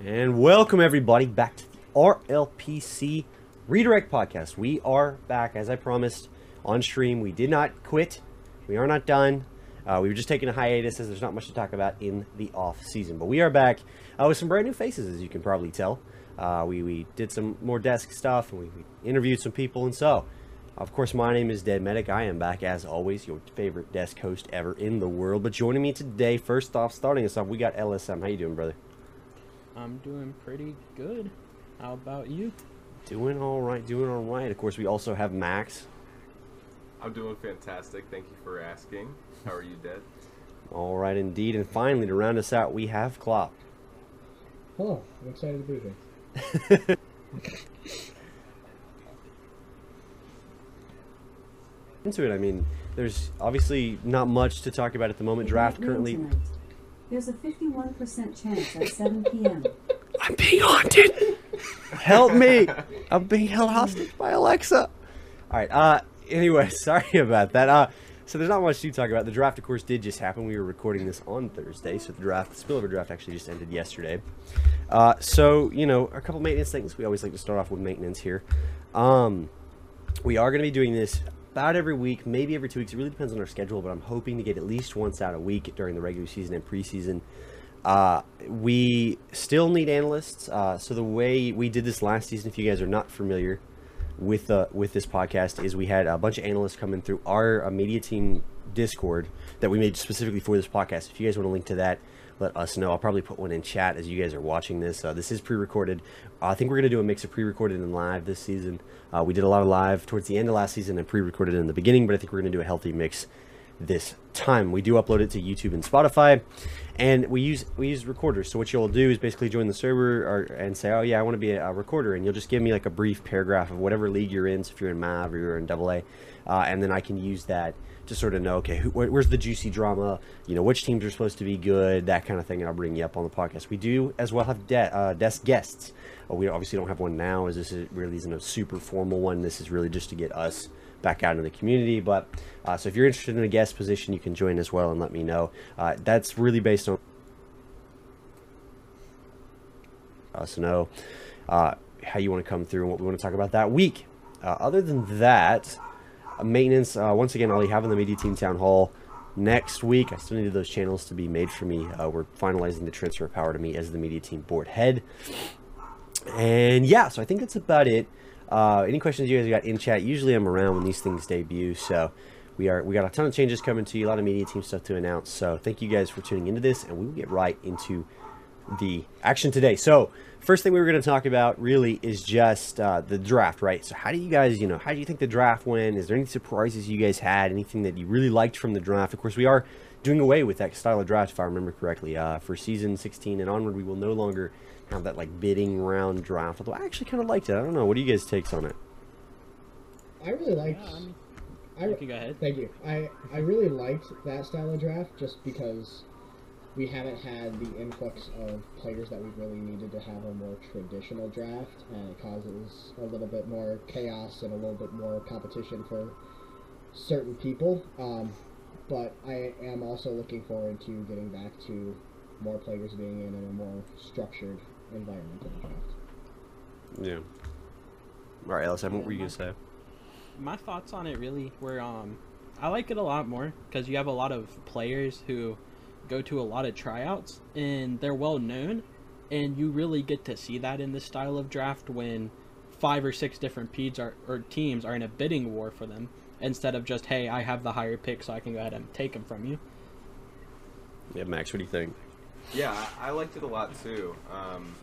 And welcome everybody back to the RLPC Redirect Podcast. We are back, as I promised, on stream. We did not quit. We are not done. Uh, we were just taking a hiatus as there's not much to talk about in the off season. But we are back uh, with some brand new faces, as you can probably tell. Uh, we, we did some more desk stuff, and we, we interviewed some people, and so, of course, my name is Dead Medic. I am back, as always, your favorite desk host ever in the world. But joining me today, first off, starting us off, we got LSM. How you doing, brother? I'm doing pretty good. How about you? Doing all right, doing all right. Of course, we also have Max. I'm doing fantastic. Thank you for asking. How are you, Dead? All right, indeed. And finally, to round us out, we have Klopp. Oh, I'm excited to be here. Into it, I mean, there's obviously not much to talk about at the moment. Draft currently. There's a 51% chance at 7 p.m. I'm being haunted. Help me! I'm being held hostage by Alexa. All right. Uh. Anyway, sorry about that. Uh. So there's not much to talk about. The draft, of course, did just happen. We were recording this on Thursday, so the draft, the spillover draft, actually just ended yesterday. Uh. So you know, a couple maintenance things. We always like to start off with maintenance here. Um. We are going to be doing this about every week, maybe every two weeks. It really depends on our schedule, but I'm hoping to get at least once out a week during the regular season and preseason. Uh, we still need analysts. Uh, so the way we did this last season, if you guys are not familiar with uh, with this podcast, is we had a bunch of analysts coming through our uh, media team Discord that we made specifically for this podcast. If you guys want to link to that, let us know. I'll probably put one in chat as you guys are watching this. Uh, this is pre-recorded. I think we're going to do a mix of pre-recorded and live this season. Uh, we did a lot of live towards the end of last season and pre-recorded in the beginning, but I think we're going to do a healthy mix this time. We do upload it to YouTube and Spotify, and we use we use recorders. So what you'll do is basically join the server or, and say, "Oh yeah, I want to be a, a, recorder," and you'll just give me like a brief paragraph of whatever league you're in. So if you're in Mav or you're in Double A, uh, and then I can use that to sort of know, okay, who, where, where's the juicy drama? You know, which teams are supposed to be good, that kind of thing. And I'll bring you up on the podcast. We do as well have de- uh, desk guests. Uh, we obviously don't have one now, as this is really isn't a super formal one. This is really just to get us back out in the community. But uh, so if you're interested in a guest position, you can join as well and let me know. Uh, that's really based on us know uh, how you want to come through and what we want to talk about that week. Other than that, maintenance. Uh, once again, I'll be having the media team town hall next week. I still need those channels to be made for me. Uh, we're finalizing the transfer of power to me as the media team board head. And yeah, so I think that's about it. Uh, any questions you guys got in chat? Usually I'm around when these things debut. So we are we got a ton of changes coming to you, a lot of media team stuff to announce. So thank you guys for tuning into this, and we will get right into the action today. So first thing we were going to talk about really is just uh, the draft, right? So how do you guys, you know, how do you think the draft went? Is there any surprises you guys had? Anything that you really liked from the draft? Of course, we are doing away with that style of draft, if I remember correctly, uh, for season 16 and onward. We will no longer have that like bidding round draft. Although I actually kind of liked it. I don't know. What do you guys takes on it? I really liked. Yeah, I mean, I, you can go ahead. Thank you. I, I really liked that style of draft just because we haven't had the influx of players that we really needed to have a more traditional draft, and it causes a little bit more chaos and a little bit more competition for certain people. Um, but I am also looking forward to getting back to more players being in a more structured environment in the draft. Yeah. All right, Ellis, what were you gonna say? my thoughts on it really were um I like it a lot more because you have a lot of players who go to a lot of tryouts and they're well known and you really get to see that in this style of draft when five or six different peds are or teams are in a bidding war for them instead of just hey I have the higher pick so I can go ahead and take them from you. Yeah, Max, what do you think? Yeah, I, I liked it a lot too. Um,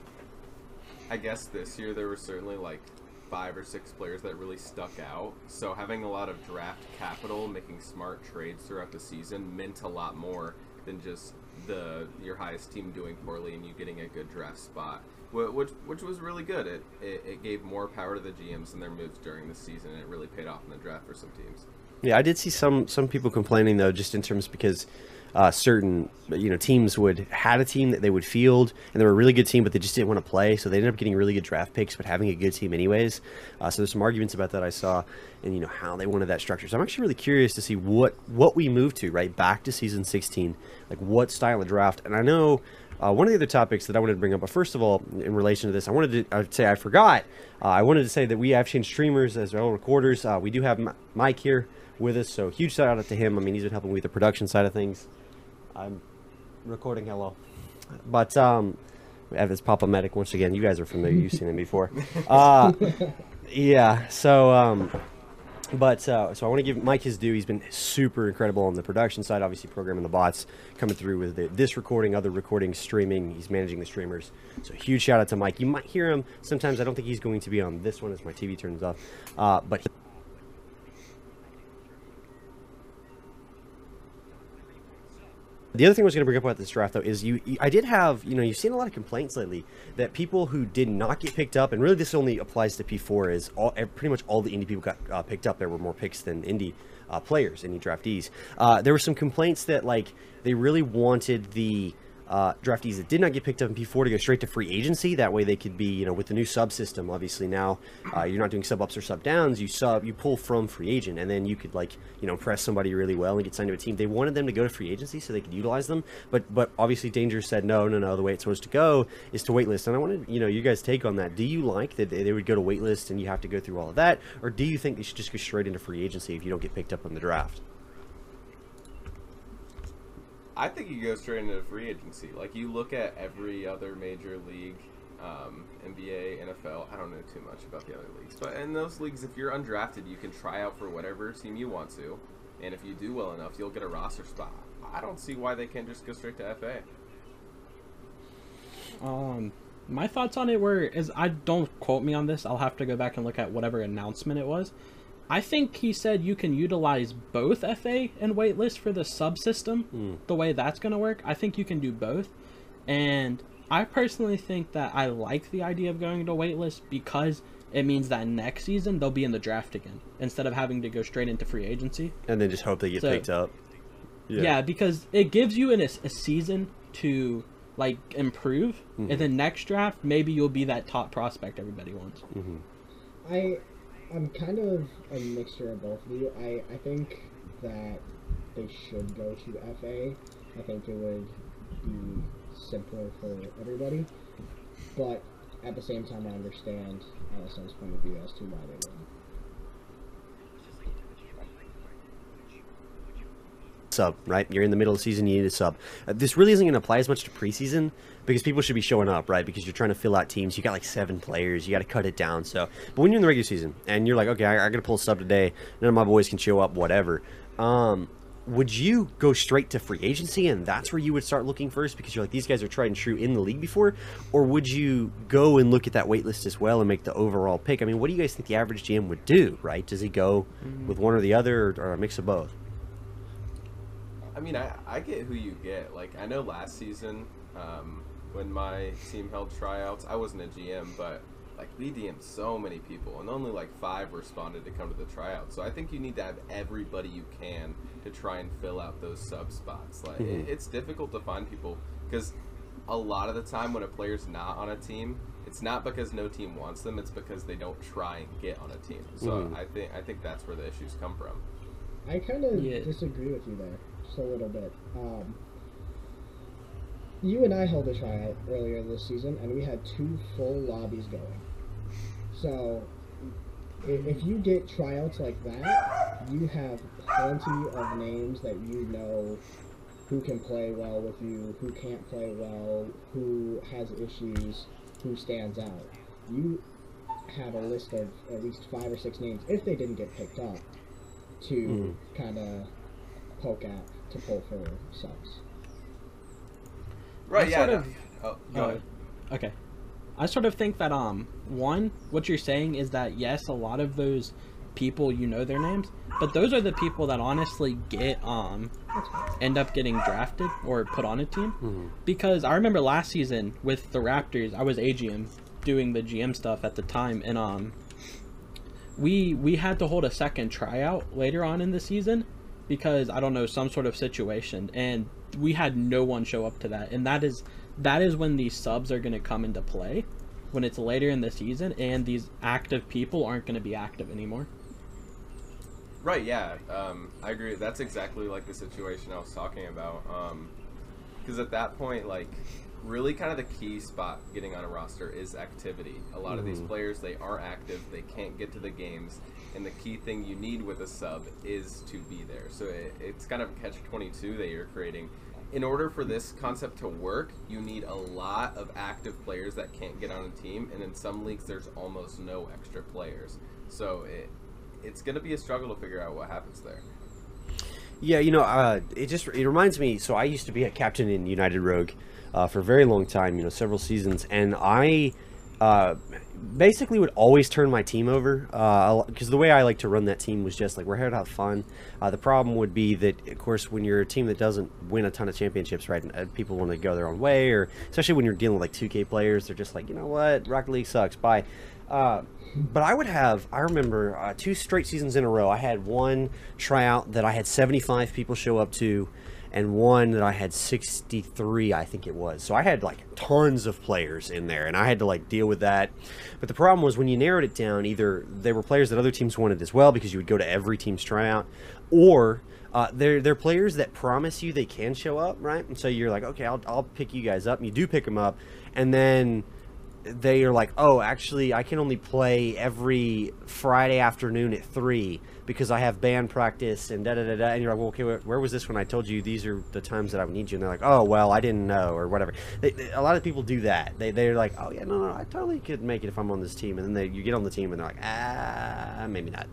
I guess this year there were certainly like five or six players that really stuck out. So having a lot of draft capital, making smart trades throughout the season meant a lot more than just the your highest team doing poorly and you getting a good draft spot, which which was really good. It, it it gave more power to the GMs in their moves during the season, and it really paid off in the draft for some teams. Yeah, I did see some some people complaining though, just in terms because uh, certain you know teams would had a team that they would field and they were a really good team, but they just didn't want to play, so they ended up getting really good draft picks, but having a good team anyways. Uh, so there's some arguments about that I saw, and you know how they wanted that structure. So I'm actually really curious to see what what we move to right back to season 16, like what style of draft. And I know. Uh, one of the other topics that I wanted to bring up, but first of all, in relation to this, I wanted to I'd say I forgot. Uh, I wanted to say that we have changed streamers as well recorders. Uh, we do have M- Mike here with us, so huge shout out to him. I mean, he's been helping with the production side of things. I'm recording hello, but um, we have this Papa Medic once again. You guys are familiar; you've seen him before. Uh, yeah. So um, but uh, so I want to give Mike his due. He's been super incredible on the production side, obviously programming the bots, coming through with the, this recording, other recordings, streaming. He's managing the streamers. So huge shout out to Mike. You might hear him sometimes. I don't think he's going to be on this one as my TV turns off, uh, but. He, The other thing I was going to bring up about this draft, though, is you. I did have, you know, you've seen a lot of complaints lately that people who did not get picked up, and really this only applies to P4, is all pretty much all the indie people got uh, picked up. There were more picks than indie uh, players, indie draftees. Uh, there were some complaints that like they really wanted the uh, draftees that did not get picked up in P4 to go straight to free agency. That way they could be, you know, with the new sub system, obviously now uh, you're not doing sub ups or sub downs. You sub, you pull from free agent, and then you could like, you know, press somebody really well and get signed to a team. They wanted them to go to free agency so they could utilize them, but but obviously Danger said no, no, no. The way it's supposed to go is to waitlist. And I wanted, you know, you guys take on that. Do you like that they would go to waitlist and you have to go through all of that, or do you think they should just go straight into free agency if you don't get picked up in the draft? I think you go straight into free agency. Like you look at every other major league, um, NBA, NFL. I don't know too much about the other leagues, but in those leagues, if you're undrafted, you can try out for whatever team you want to, and if you do well enough, you'll get a roster spot. I don't see why they can't just go straight to FA. Um, my thoughts on it were is I don't quote me on this. I'll have to go back and look at whatever announcement it was. I think he said you can utilize both FA and waitlist for the subsystem. The way that's going to work, I think you can do both. And I personally think that I like the idea of going to waitlist because it means that next season they'll be in the draft again instead of having to go straight into free agency. And then just hope they get So- picked up. Yeah, because it gives you an, a, a season to like improve, Mm-hmm. and then next draft maybe you'll be that top prospect everybody wants. I I'm kind of a mixture of both of you. I, I think that they should go to FA. I think it would be simpler for everybody. But at the same time I understand LSM's point of view as to why they wouldn't. Sub, right? You're in the middle of the season, you need a sub. Uh, this really isn't going to apply as much to preseason because people should be showing up, right? Because you're trying to fill out teams. You got like seven players, you got to cut it down. So, but when you're in the regular season and you're like, okay, I, I got to pull a sub today, none of my boys can show up, whatever. Um, would you go straight to free agency and that's where you would start looking first because you're like these guys are tried and true in the league before or would you go and look at that wait list as well and make the overall pick i mean what do you guys think the average gm would do right does he go with one or the other or, or a mix of both I mean, I, I get who you get. Like, I know last season, um, when my team held tryouts, I wasn't a GM, but like we DM'd so many people, and only like five responded to come to the tryout. So I think you need to have everybody you can to try and fill out those sub spots. Like, it, it's difficult to find people because a lot of the time when a player's not on a team, it's not because no team wants them; it's because they don't try and get on a team. So Mhm. I think I think that's where the issues come from. I kind of Yeah. disagree with you there, just a little bit. Um, you and I held a tryout earlier this season, and we had two full lobbies going. So, if you get tryouts like that, you have plenty of names that you know who can play well with you, who can't play well, who has issues, who stands out. You have a list of at least five or six names, if they didn't get picked up, to kind of poke at to pull for subs. Right? I Yeah. sort no- of- oh, go Uh, ahead. Okay. I sort of think that um one, what you're saying is that yes, a lot of those people you know their names, but those are the people that honestly get um end up getting drafted or put on a team. Mhm. Because I remember last season with the Raptors, I was AGM doing the GM stuff at the time, and um, we we had to hold a second tryout later on in the season because I don't know some sort of situation, and we had no one show up to that, and that is that is when these subs are going to come into play when it's later in the season and these active people aren't going to be active anymore. Right, yeah, um, I agree. That's exactly like the situation I was talking about. Because at that point, like, really kind of the key spot getting on a roster is activity. A lot of these Mhm. players, they are active, they can't get to the games, and the key thing you need with a sub is to be there. So it, it's kind of a catch 22 that you're creating. In order for this concept to work, you need a lot of active players that can't get on a team, and in some leagues, there's almost no extra players. So it, it's going to be a struggle to figure out what happens there. Yeah, you know, uh, it just it reminds me. So I used to be a captain in United Rogue uh, for a very long time, you know, several seasons, and I uh, basically would always turn my team over because the way I like to run that team was just like we're here to have fun. Uh, the problem would be that, of course, when you're a team that doesn't win a ton of championships, right, and uh, people want to go their own way, or especially when you're dealing with like 2K players, they're just like, you know what, Rocket League sucks, bye. Uh, but I would have, I remember uh, two straight seasons in a row. I had one tryout that I had 75 people show up to, and one that I had 63, I think it was. So I had like tons of players in there, and I had to like deal with that. But the problem was when you narrowed it down, either they were players that other teams wanted as well because you would go to every team's tryout, or uh, they're they're players that promise you they can show up, right? And so you're like, okay, I'll I'll pick you guys up, and you do pick them up, and then they are like, oh, actually, I can only play every Friday afternoon at three because I have band practice and da da da da. And you're like, well, okay, where, where was this when I told you these are the times that I would need you? And they're like, oh, well, I didn't know or whatever. They, they- a lot of people do that. They they're like, oh yeah, no, no, I totally could make it if I'm on this team. And then they, you get on the team and they're like, ah, maybe not.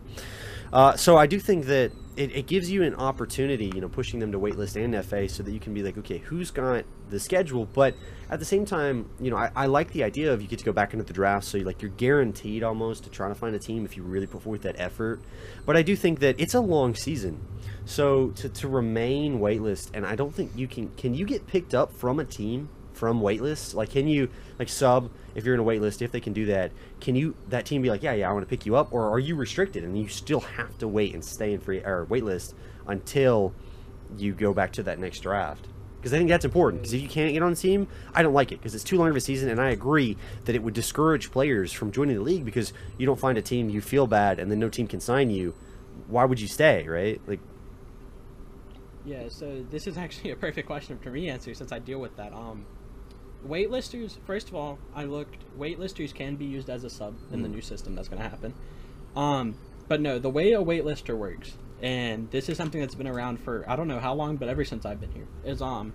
Uh, so I do think that it, it gives you an opportunity, you know, pushing them to waitlist and FA so that you can be like, okay, who's got the schedule? But at the same time, you know, I, I like the idea of you get to go back into the draft, so you like you're guaranteed almost to try to find a team if you really put forth that effort. But I do think that it's a long season, so to, to remain waitlist, and I don't think you can. Can you get picked up from a team from waitlist? Like, can you like sub if you're in a waitlist? If they can do that, can you that team be like, yeah, yeah, I want to pick you up, or are you restricted and you still have to wait and stay in free or waitlist until you go back to that next draft? Because I think that's important. Because if you can't get on the team, I don't like it because it's too long of a season, and I agree that it would discourage players from joining the league because you don't find a team, you feel bad, and then no team can sign you. Why would you stay, right? Like, Yeah, so this is actually a perfect question for me to answer since I deal with that. Um, waitlisters. First of all, I looked. Waitlisters can be used as a sub in the new system. That's going to happen. Um, but no, the way a waitlister works, and this is something that's been around for I don't know how long, but ever since I've been here, is um,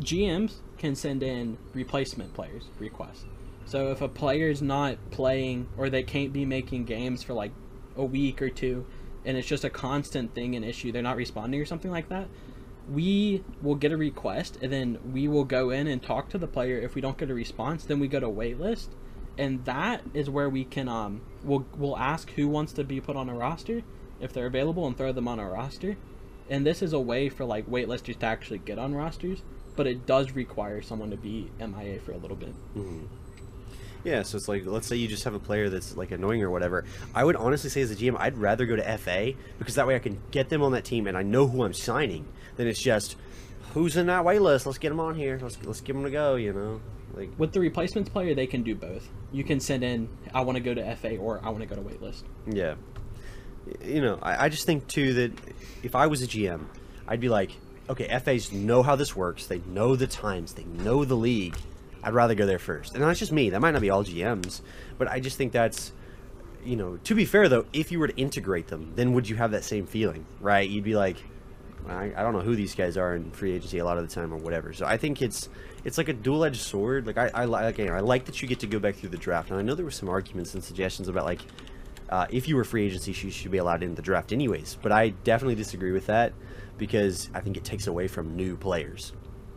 GMs can send in replacement players requests. So if a player's not playing or they can't be making games for like a week or two, and it's just a constant thing, and issue, they're not responding or something like that, we will get a request and then we will go in and talk to the player. If we don't get a response, then we go to waitlist, and that is where we can um we'll we'll ask who wants to be put on a roster if they're available and throw them on a roster. And this is a way for like waitlisters to actually get on rosters, but it does require someone to be MIA for a little bit. Yeah, so it's like let's say you just have a player that's like annoying or whatever. I would honestly say as a GM, I'd rather go to FA because that way I can get them on that team and I know who I'm signing. Then it's just who's in that waitlist. Let's get them on here. Let's let's give them a go. You know, like With the replacements player, they can do both. You can send in, I want to go to FA or I want to go to waitlist. yeah. You know, I, I just think too that if I was a GM, I'd be like, okay, FAs know how this works. They know the times. They know the league. I'd rather go there first. And that's just me. That might not be all GMs, but I just think that's you know, to be fair though, if you were to integrate them, then would you have that same feeling, right? You'd be like, I, I don't know who these guys are in free agency a lot of the time or whatever. So I think it's it's like a dual-edged sword. Like I, I like I like that you get to go back through the draft, and I know there were some arguments and suggestions about like uh, if you were free agency, you should be allowed in the draft anyways. But I definitely disagree with that because I think it takes away from new players.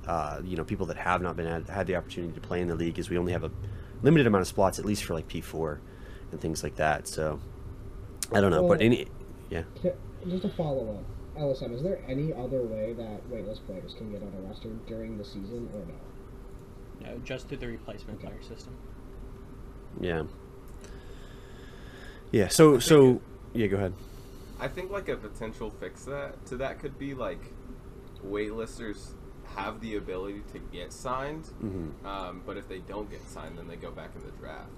Uh, you know, people that have not been had, had the opportunity to play in the league, because we only have a limited amount of spots, at least for like P4 and things like that. So I don't know, but any yeah. Just a follow up. LSM, is there any other way that waitlist players can get on a roster during the season or no? No, just through the replacement player system. Yeah. Yeah. So so yeah. Go ahead. I think like a potential fix that to that could be like waitlisters have the ability to get signed, Mhm. um, but if they don't get signed, then they go back in the draft.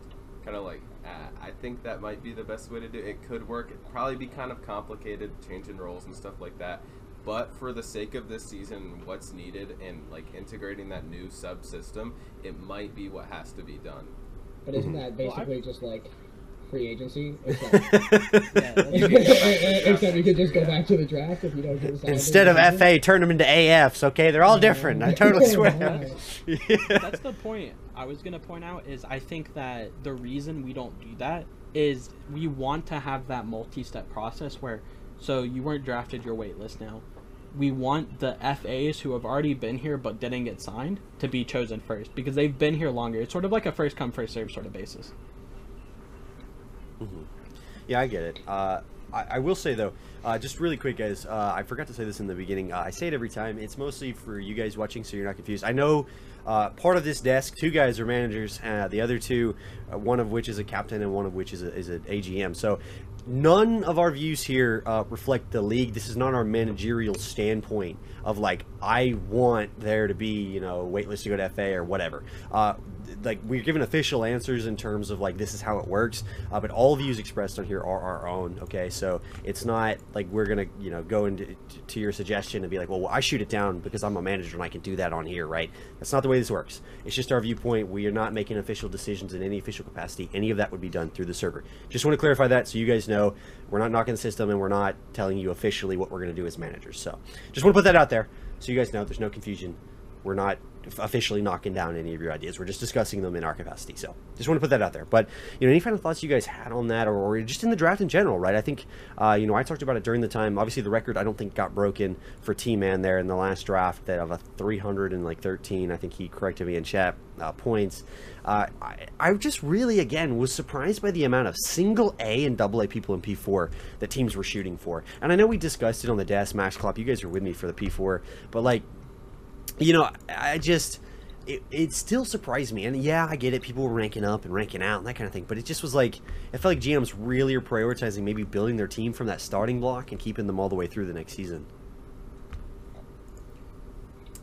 Kind of like uh, I think that might be the best way to do it. It could work. It'd probably be kind of complicated, changing roles and stuff like that. But for the sake of this season, what's needed and like integrating that new subsystem, it might be what has to be done. But isn't Mhm. that Well, basically just like free agency? Except, Yeah, except you could just go back to the draft if you don't get signed. Instead of FA, turn them into AFs. Okay, they're all different. I totally swear. yeah. That's the point I was gonna point out is I think that the reason we don't do that is we want to have that multi-step process where so you weren't drafted your wait list now. We want the FAs who have already been here but didn't get signed to be chosen first because they've been here longer. It's sort of like a first come first serve sort of basis. Yeah, I get it. Uh, I, I will say though, uh, just really quick, guys. Uh, I forgot to say this in the beginning. Uh, I say it every time. It's mostly for you guys watching, so you're not confused. I know uh, part of this desk, two guys are managers. Uh, the other two, uh, one of which is a captain, and one of which is a, is an AGM. So. None of our views here uh, reflect the league. This is not our managerial standpoint of like I want there to be you know waitlist to go to FA or whatever. Uh, like we're given official answers in terms of like this is how it works uh, but all views expressed on here are our own okay so it's not like we're gonna you know go into to, your suggestion and be like well i shoot it down because i'm a manager and i can do that on here right that's not the way this works it's just our viewpoint we are not making official decisions in any official capacity any of that would be done through the server. Just want to clarify that so you guys know we're not knocking the system and we're not telling you officially what we're going to do as managers. So just want to put that out there so you guys know there's no confusion. We're not officially knocking down any of your ideas. We're just discussing them in our capacity. So just want to put that out there. But you know, any final thoughts you guys had on that, or, or just in the draft in general, right? I think uh, you know I talked about it during the time. Obviously, the record I don't think got broken for T Man there in the last draft that of a 313. I think he corrected me in chat uh, points. Uh, I, I just really again was surprised by the amount of single A and double A people in P4 that teams were shooting for. And I know we discussed it on the desk Max Klopp. You guys were with me for the P4, but like you know, I just it, it still surprised me. And yeah, I get it. People were ranking up and ranking out and that kind of thing. But it just was like, I felt like GMs really are prioritizing maybe building their team from that starting block and keeping them all the way through the next season.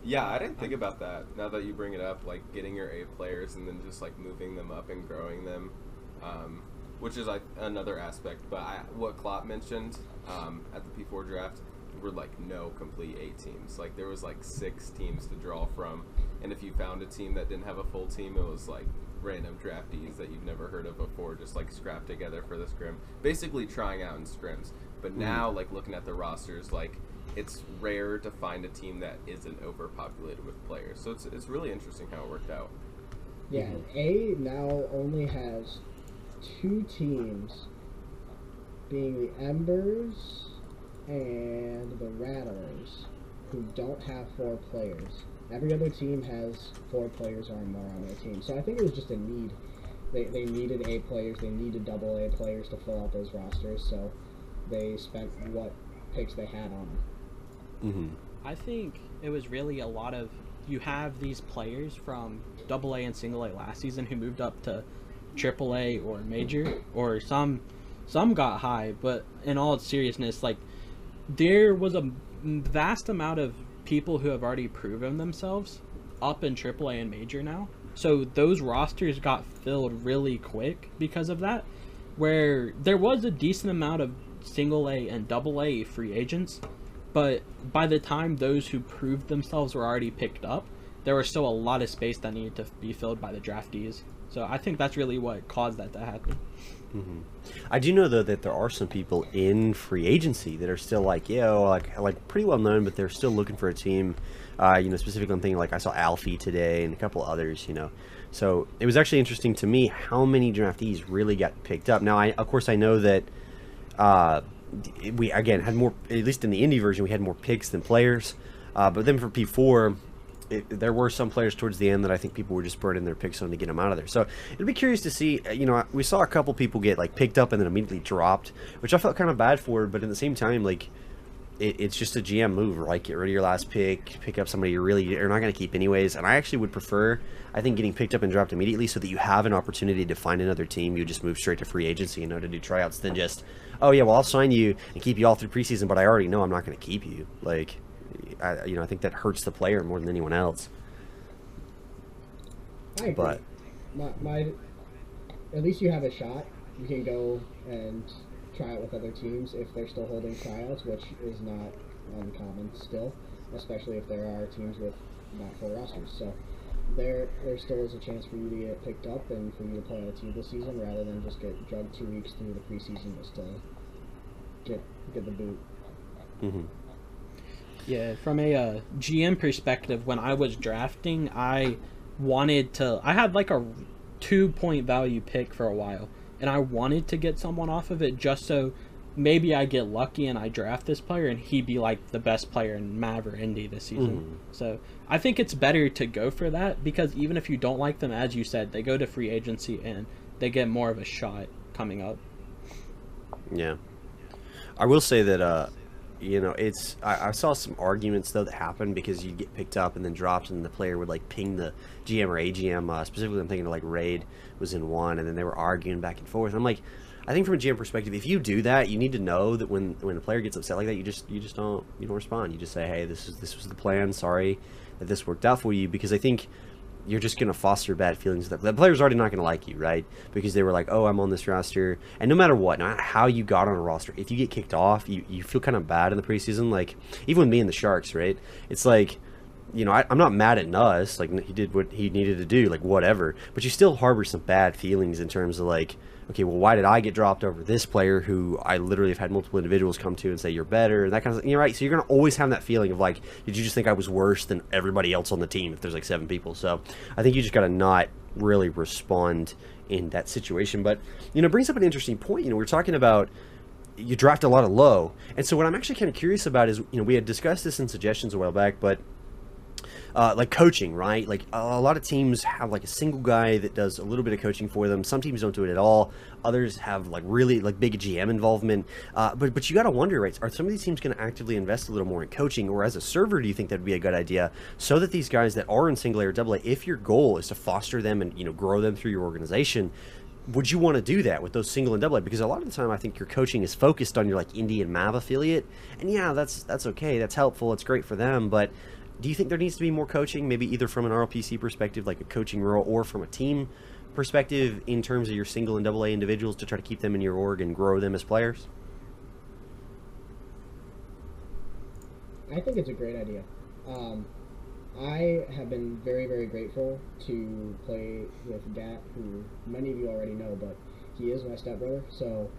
Yeah, I didn't think about that. Now that you bring it up, like getting your A players and then just like moving them up and growing them, um, which is like another aspect. But I, what Klopp mentioned um, at the P4 draft were like no complete eight teams. Like there was like six teams to draw from, and if you found a team that didn't have a full team, it was like random draftees that you've never heard of before, just like scrapped together for the scrim. Basically trying out in scrims. But hmm. now, like looking at the rosters, like it's rare to find a team that isn't overpopulated with players. So it's it's really interesting how it worked out. Yeah, mm-hmm. A now only has two teams, being the Embers and the Rattlers, who don't have four players. Every other team has four players or more on their team. So I think it was just a need. They, they needed A players, they needed double A players to fill out those rosters, so they spent what picks they had on them. Mm-hmm. I think it was really a lot of you have these players from double A and single A last season who moved up to triple A or major or some some got high, but in all seriousness, like there was a vast amount of people who have already proven themselves up in AAA and major now. So those rosters got filled really quick because of that. Where there was a decent amount of single A and double A free agents, but by the time those who proved themselves were already picked up, there was still a lot of space that needed to be filled by the draftees. So I think that's really what caused that to happen. Mm-hmm. I do know though that there are some people in free agency that are still like, yeah, well, like like pretty well known, but they're still looking for a team. Uh, you know, specifically, I'm thinking like I saw Alfie today and a couple others. You know, so it was actually interesting to me how many draftees really got picked up. Now, I of course I know that uh, we again had more, at least in the indie version, we had more picks than players. Uh, but then for P4, it, there were some players towards the end that I think people were just burning their picks on to get them out of there. So it'd be curious to see. uh, You know, we saw a couple people get like picked up and then immediately dropped, which I felt kind of bad for. But at the same time, like it, it's just a GM move, right? Get rid of your last pick, pick up somebody you really you're not going to keep anyways. And I actually would prefer, I think, getting picked up and dropped immediately so that you have an opportunity to find another team. You just move straight to free agency, you know, to do tryouts, than just, oh yeah, well I'll sign you and keep you all through preseason, but I already know I'm not going to keep you. Like, I, you know, I think that hurts the player more than anyone else. I agree. But- my, my, at least you have a shot. You can go and try it with other teams if they're still holding tryouts, which is not uncommon still, especially if there are teams with not full rosters. So there, there still is a chance for you to get picked up and for you to play on a team this season rather than just get drugged two weeks through the preseason just to get get the boot. Mm-hmm. Yeah, from a uh, GM perspective, when I was drafting, I wanted to. I had like a two point value pick for a while, and I wanted to get someone off of it just so maybe I get lucky and I draft this player and he be like the best player in Mav or Indy this season. Mhm. So I think it's better to go for that because even if you don't like them, as you said, they go to free agency and they get more of a shot coming up. Yeah. I will say that, uh, you know, it's. I, I saw some arguments though that happened because you'd get picked up and then dropped, and the player would like ping the GM or AGM. Uh, specifically, I'm thinking of like Raid was in one, and then they were arguing back and forth. I'm like, I think from a GM perspective, if you do that, you need to know that when when a player gets upset like that, you just you just don't you don't respond. You just say, hey, this is this was the plan. Sorry that this worked out for you because I think you're just going to foster bad feelings. The player's already not going to like you, right? Because they were like, oh, I'm on this roster. And no matter what, no matter how you got on a roster, if you get kicked off, you, you feel kind of bad in the preseason. Like, even with me and the Sharks, right? It's like, you know, I, I'm not mad at Nuss. Like, he did what he needed to do, like, whatever. But you still harbor some bad feelings in terms of, like, okay, well, why did I get dropped over this player who I literally have had multiple individuals come to and say you're better and that kind of thing. You're right. So you're gonna always have that feeling of like, did you just think I was worse than everybody else on the team if there's like seven people? So I think you just gotta not really respond in that situation. But you know, it brings up an interesting point. You know, we're talking about you draft a lot of low, and so what I'm actually kind of curious about is, you know, we had discussed this in suggestions a while back, but uh, like coaching, right? Like a, lot of teams have like a single guy that does a little bit of coaching for them. Some teams don't do it at all. Others have like really like big GM involvement. Uh, but but you got to wonder, right? Are some of these teams going to actively invest a little more in coaching, or as a server, do you think that would be a good idea so that these guys that are in single A or double A, if your goal is to foster them and you know grow them through your organization, would you want to do that with those single and double A? Because a lot of the time, I think your coaching is focused on your like Indian Mav affiliate, and yeah, that's that's okay, that's helpful, it's great for them. But do you think there needs to be more coaching, maybe either from an RLPC perspective, like a coaching role, or from a team perspective in terms of your single and double A individuals to try to keep them in your org and grow them as players? I think it's a great idea. Um, I have been very, very grateful to play with Gat, who many of you already know, but he is my stepbrother, so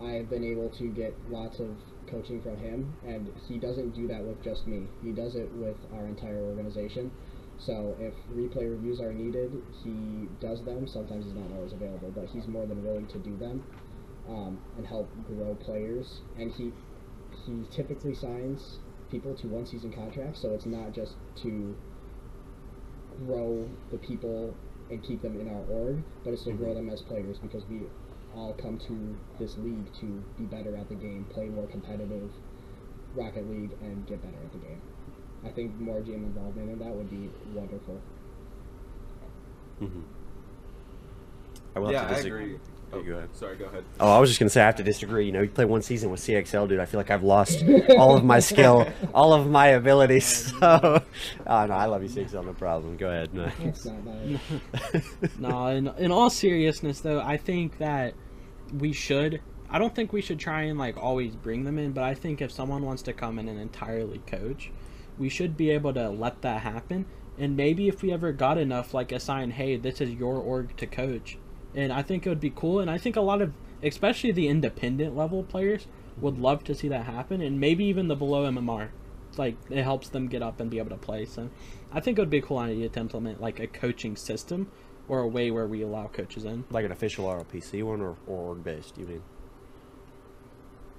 I've been able to get lots of coaching from him, and he doesn't do that with just me. He does it with our entire organization. So if replay reviews are needed, he does them. Sometimes he's not always available, but he's more than willing to do them um, and help grow players. And he he typically signs people to one season contracts, so it's not just to grow the people and keep them in our org, but it's to grow them as players because we all come to this league to be better at the game, play more competitive Rocket League, and get better at the game. I think more GM involvement in that would be wonderful. Mm-hmm. I will yeah, have to I disagree. agree. Oh, go ahead. Sorry, go ahead. Oh, I was just gonna say I have to disagree. You know, you play one season with CXL, dude. I feel like I've lost all of my skill, all of my abilities. So, oh no, I love you, CXL. No problem. Go ahead. No. It's not nice. no, in, in all seriousness though, I think that we should. I don't think we should try and like always bring them in, but I think if someone wants to come in and entirely coach, we should be able to let that happen. And maybe if we ever got enough, like assign, hey, this is your org to coach. And I think it would be cool. And I think a lot of, especially the independent level players, would love to see that happen. And maybe even the below MMR. Like it helps them get up and be able to play. So I think it would be a cool idea to implement like a coaching system or a way where we allow coaches in. Like an official RLPC one or, or org based, you mean?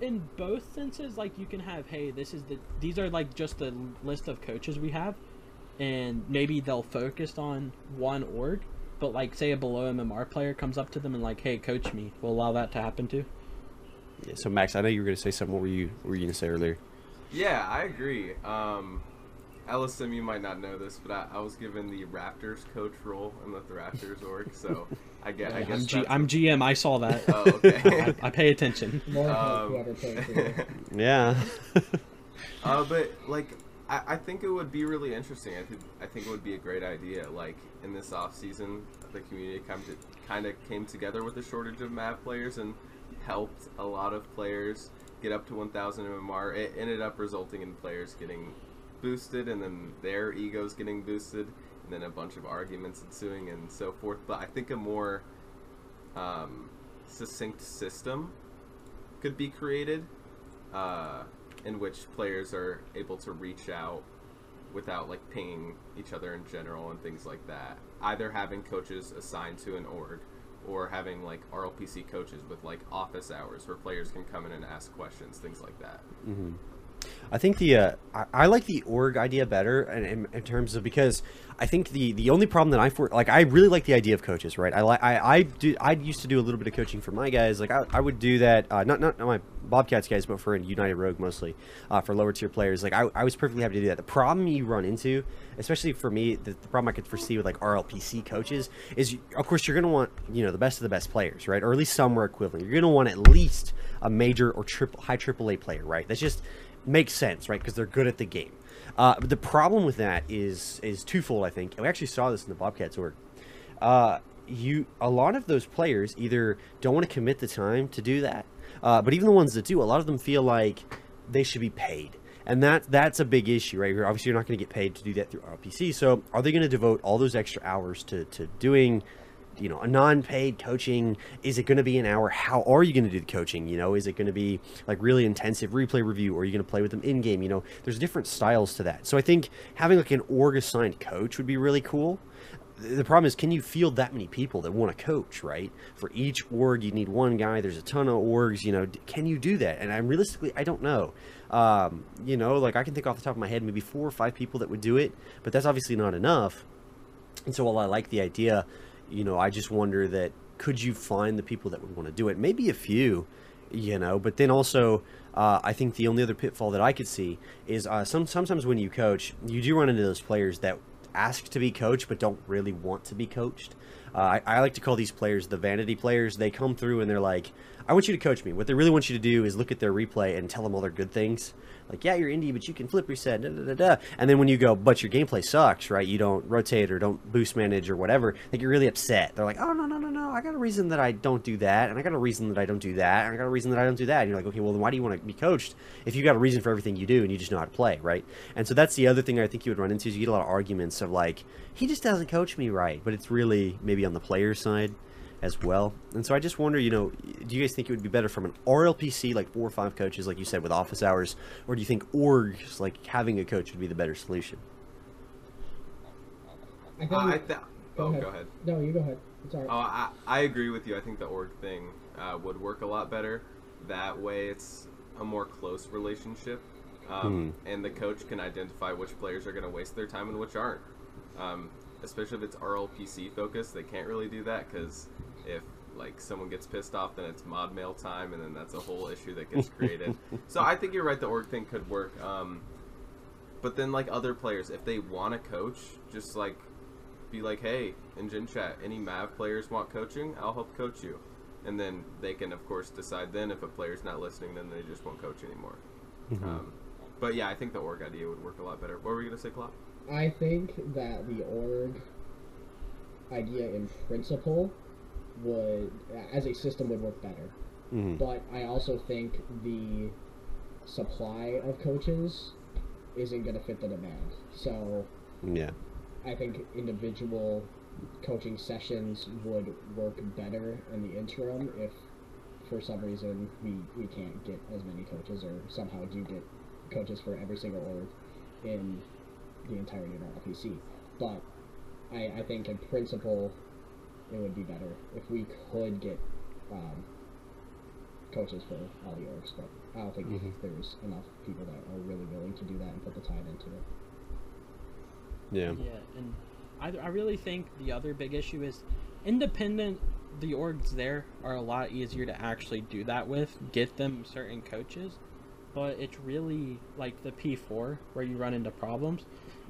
in both senses like you can have hey this is the these are like just the list of coaches we have and maybe they'll focus on one org but like say a below mmr player comes up to them and like hey coach me we'll allow that to happen too Yeah, so Max, I know you were gonna say something. What were you what were you gonna say earlier? Yeah, I agree. Um, LSM, you might not know this, but I, I was given the Raptors coach role in the Raptors org, so I get. I guess i'm, G- that's I'm gm i saw that Oh, okay. I, I pay attention Um, whoever played for you. Yeah. uh, but like, I, I think it would be really interesting. I think I think it would be a great idea. Like in this off season, the community come to, kind of came together with the shortage of Mav players and helped a lot of players get up to 1,000 MMR. It ended up resulting in players getting boosted, and then their egos getting boosted, and then a bunch of arguments ensuing and so forth. But I think a more um, succinct system could be created uh, in which players are able to reach out without like pinging each other in general and things like that. Either having coaches assigned to an org or having like RLPC coaches with like office hours where players can come in and ask questions, things like that. Mm-hmm. I think the uh, I, I like the org idea better in, in, in terms of because I think the the only problem that I for like I really like the idea of coaches right? I like I I do I used to do a little bit of coaching for my guys. Like I, I would do that uh, not, not my Bobcats guys but for United Rogue mostly uh, for lower tier players. Like I, I was perfectly happy to do that. The problem you run into especially for me the, the problem I could foresee with like RLPC coaches is of course you're gonna want you know the best of the best players right? Or at least somewhere equivalent. You're gonna want at least a major or triple high AAA player right? That's just makes sense, right? Because they're good at the game. Uh, but the problem with that is is twofold. I think and we actually saw this in the Bobcats org. Uh, you a lot of those players either don't want to commit the time to do that, uh, but even the ones that do, a lot of them feel like they should be paid. And that that's a big issue, right? You're- Obviously, you're not going to get paid to do that through RPC. So, are they going to devote all those extra hours to, to doing you know, a non-paid coaching, is it going to be an hour? How are you going to do the coaching? You know, is it going to be like really intensive replay review, or are you going to play with them in game? You know, there's different styles to that. So I think having like an org assigned coach would be really cool. the problem is, can you field that many people that want to coach, right? For each org, you need one guy. There's a ton of orgs, you know. Can you do that? And i'm realistically, I don't know. Um, you know, like I can think off the top of my head, maybe four or five people that would do it, but that's obviously not enough. And so while I like the idea, you know, I just wonder that could you find the people that would want to do it? Maybe a few, you know, but then also uh, I think the only other pitfall that I could see is uh, some sometimes when you coach, you do run into those players that ask to be coached but don't really want to be coached. Uh, I, I like to call these players the vanity players. They come through and they're like, I want you to coach me. What they really want you to do is look at their replay and tell them all their good things. Like, yeah, you're indie, but you can flip reset, da, da, da, da. And then when you go, but your gameplay sucks, right? You don't rotate or don't boost manage or whatever. Like, you're really upset. They're like, oh, no, no, no, no. I got a reason that I don't do that. And I got a reason that I don't do that. And I got a reason that I don't do that. And you're like, okay, well, then why do you want to be coached if you got a reason for everything you do and you just know how to play, right? And so that's the other thing I think you would run into is you get a lot of arguments of like, he just doesn't coach me right. But it's really maybe on the player side as well. And so I just wonder, you know, do you guys think it would be better from an RLPC, like four or five coaches, like you said, with office hours, or do you think orgs, like having a coach, would be the better solution? I think. Uh, I th- go oh, ahead. go ahead. No, you go ahead. It's alright. Oh, I, I agree with you. I think the org thing uh, would work a lot better. That way, it's a more close relationship, um, and the coach can identify which players are going to waste their time and which aren't. Um, especially if it's RLPC focused, they can't really do that because if like someone gets pissed off, then it's mod mail time, and then that's a whole issue that gets created. so I think you're right. The org thing could work. Um, but then like other players, if they want to coach, just like be like, hey, in Gen Chat, any Mav players want coaching? I'll help coach you. And then they can, of course, decide then if a player's not listening, then they just won't coach anymore. Um, but yeah, I think the org idea would work a lot better. What were you going to say, Klopp? I think that the org idea in principle would, as a system, would work better. Mm-hmm. But I also think the supply of coaches isn't going to fit the demand. So Yeah. I think individual coaching sessions would work better in the interim if for some reason we, we can't get as many coaches or somehow do get coaches for every single org in the entirety of RLPC. But I, I think in principle it would be better if we could get um, coaches for all the orgs, but I don't think Mhm. there's enough people that are really willing to do that and put the time into it. Yeah. Yeah, and I, I really think the other big issue is independent. The orgs there are a lot easier to actually do that with, get them certain coaches, but it's really like the P4 where you run into problems.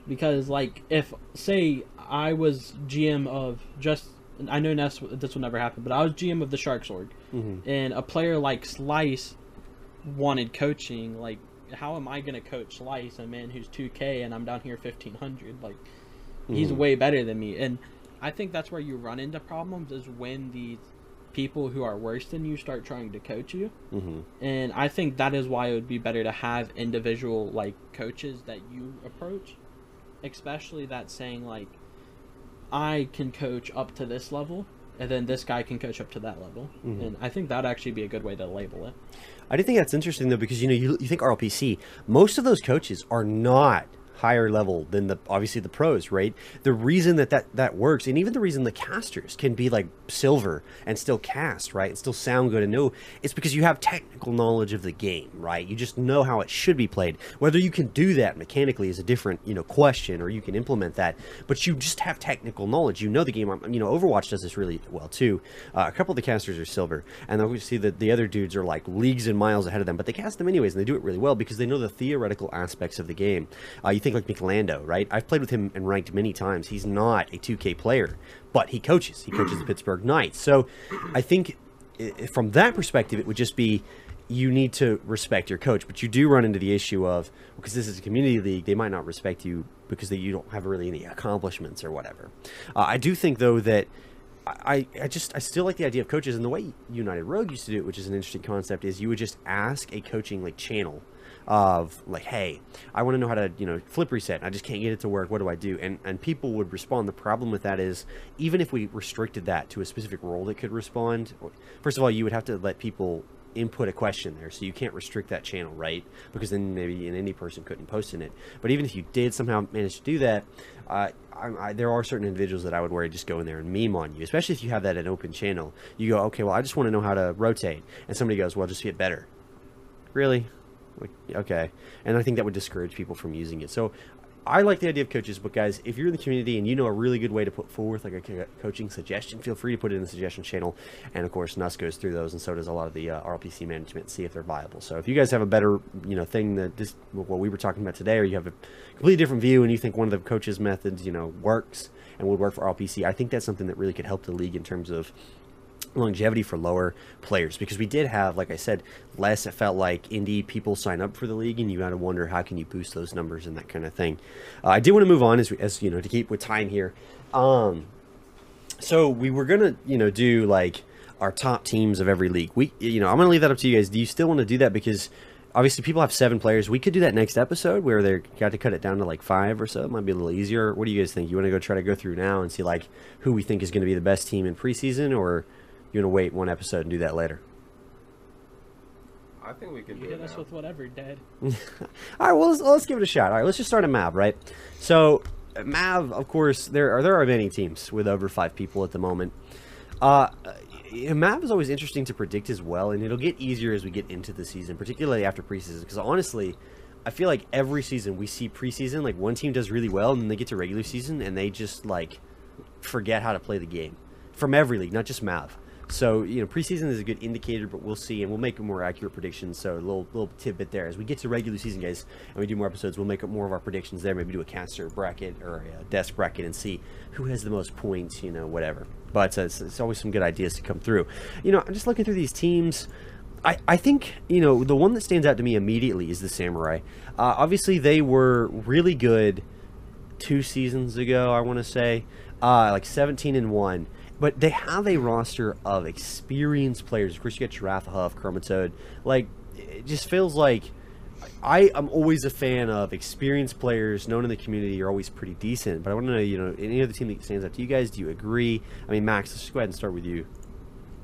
Because, like, if, say, I was GM of just, I know Ness, this will never happen, but I was GM of the Sharks org, Mm-hmm. and a player like Slice wanted coaching, like how am I gonna coach Slice, a man who's 2K and I'm down here 1500? Like he's Mhm. way better than me, and I think that's where you run into problems is when these people who are worse than you start trying to coach you, Mm-hmm. and I think that is why it would be better to have individual like coaches that you approach, especially that saying like I can coach up to this level. And then this guy can coach up to that level, Mhm. and I think that'd actually be a good way to label it. I do think that's interesting though because you know you, you think RLPC, most of those coaches are not higher level than the obviously the pros, right? The reason that that, that works, and even the reason the casters can be like silver and still cast, right, and still sound good and know, it's because you have technical knowledge of the game, right? You just know how it should be played. Whether you can do that mechanically is a different you know question, or you can implement that, but you just have technical knowledge. You know the game. You know Overwatch does this really well too. Uh, a couple of the casters are silver, and then we see that the other dudes are like leagues and miles ahead of them, but they cast them anyways, and they do it really well because they know the theoretical aspects of the game. Uh, you think like Michelando, right? I've played with him and ranked many times. He's not a 2K player, but he coaches. He coaches the Pittsburgh Knights. So I think from that perspective, it would just be you need to respect your coach, but you do run into the issue of because this is a community league, they might not respect you because they, you don't have really any accomplishments or whatever. Uh, I do think though that I, I just I still like the idea of coaches and the way United Rogue used to do it, which is an interesting concept, is you would just ask a coaching like channel of like, hey, I want to know how to you know flip reset. I just can't get it to work. What do I do? And and people would respond. The problem with that is even if we restricted that to a specific role that could respond, first of all, you would have to let people input a question there, so you can't restrict that channel, right? Because then maybe an indie person couldn't post in it. But even if you did somehow manage to do that, uh, I, I, there are certain individuals that I would worry just go in there and meme on you, especially if you have that an open channel. You go, okay, well, I just want to know how to rotate, and somebody goes, well, just get better. Really? Like, okay. And I think that would discourage people from using it. So I like the idea of coaches, but guys, if you're in the community and you know a really good way to put forth like a coaching suggestion, feel free to put it in the suggestion channel. And of course, Nuss goes through those, and so does a lot of the uh, RLPC management, see if they're viable. So if you guys have a better, you know, thing that just what we were talking about today, or you have a completely different view and you think one of the coaches' methods, you know, works and would work for RLPC, I think that's something that really could help the league in terms of longevity for lower players because we did have like i said less it felt like indie people sign up for the league and you gotta wonder how can you boost those numbers and that kind of thing. Uh, i do want to move on as, as you know to keep with time here. Um so we were gonna you know do like our top teams of every league. We you know i'm gonna leave that up to you guys. Do you still want to do that? Because obviously people have seven players. We could do that next episode where they got to cut it down to like five or so. It might be a little easier. What do you guys think? You want to go try to go through now and see like who we think is going to be the best team in preseason or you want to wait one episode and do that later? I think we can You do hit it us now. with whatever, Dad. All right, well, let's, let's give it a shot. All right, let's just start a Mav, right? So, Mav, of course, there are there are many teams with over five people at the moment. Uh, uh, Mav is always interesting to predict as well, and it'll get easier as we get into the season, particularly after preseason. Because honestly, I feel like every season we see preseason, like one team does really well, and then they get to regular season, and they just like forget how to play the game from every league, not just Mav. So you know, preseason is a good indicator, but we'll see, and we'll make a more accurate predictions. So a little little tidbit there as we get to regular season, guys, and we do more episodes, we'll make up more of our predictions there. Maybe do a caster bracket or a desk bracket and see who has the most points, you know, whatever. But uh, it's, it's always some good ideas to come through. You know, I'm just looking through these teams. I, I think you know the one that stands out to me immediately is the samurai. Uh, obviously, they were really good two seasons ago. I want to say, uh, like 17 and one. But they have a roster of experienced players. Of course, you get Giraffe Huff, Chromatode. Like, it just feels like I am always a fan of experienced players known in the community are always pretty decent. But I want to know, you know, any other team that stands out to you guys? Do you agree? I mean, Max, let's just go ahead and start with you.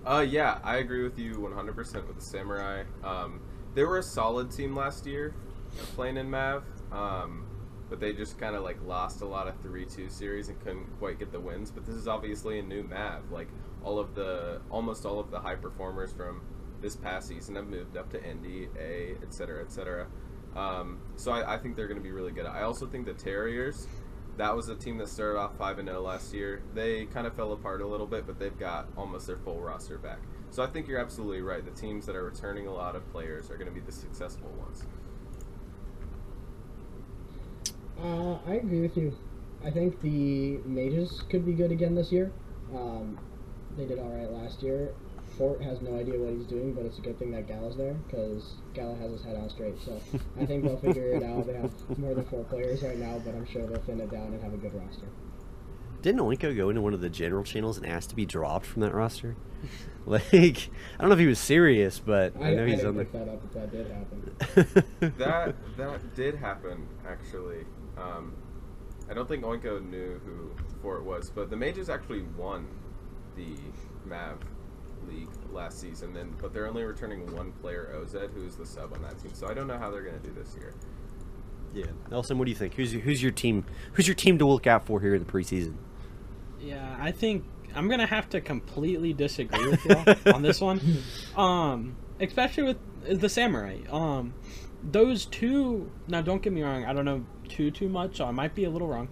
Uh, yeah, I agree with you 100% with the Samurai. Um, they were a solid team last year, playing in Mav, um, but they just kind of like lost a lot of 3-2 series and couldn't quite get the wins. But this is obviously a new Mav. Like all of the, almost all of the high performers from this past season have moved up to Indy, A, etc., etc. Um, so I, I think they're going to be really good. I also think the Terriers. That was a team that started off 5 and 0 last year. They kind of fell apart a little bit, but they've got almost their full roster back. So I think you're absolutely right. The teams that are returning a lot of players are going to be the successful ones. Uh, I agree with you. I think the mages could be good again this year. Um, they did all right last year. Fort has no idea what he's doing, but it's a good thing that Gala's there because Gala has his head on straight. So I think they'll figure it out. They have more than four players right now, but I'm sure they'll thin it down and have a good roster. Didn't Oinko go into one of the general channels and ask to be dropped from that roster? like, I don't know if he was serious, but I, I, know I he's on the. pick that up if that did happen. That that did happen actually. Um, I don't think Oinko knew who Fort was, but the Mages actually won the Mav League last season, and but they're only returning one player, Oz, who's the sub on that team. So I don't know how they're going to do this year. Yeah, Nelson, what do you think? Who's who's your team? Who's your team to look out for here in the preseason? Yeah, I think I'm gonna have to completely disagree with y'all on this one. Um, especially with the samurai. Um, those two. Now, don't get me wrong. I don't know too too much. So I might be a little wrong.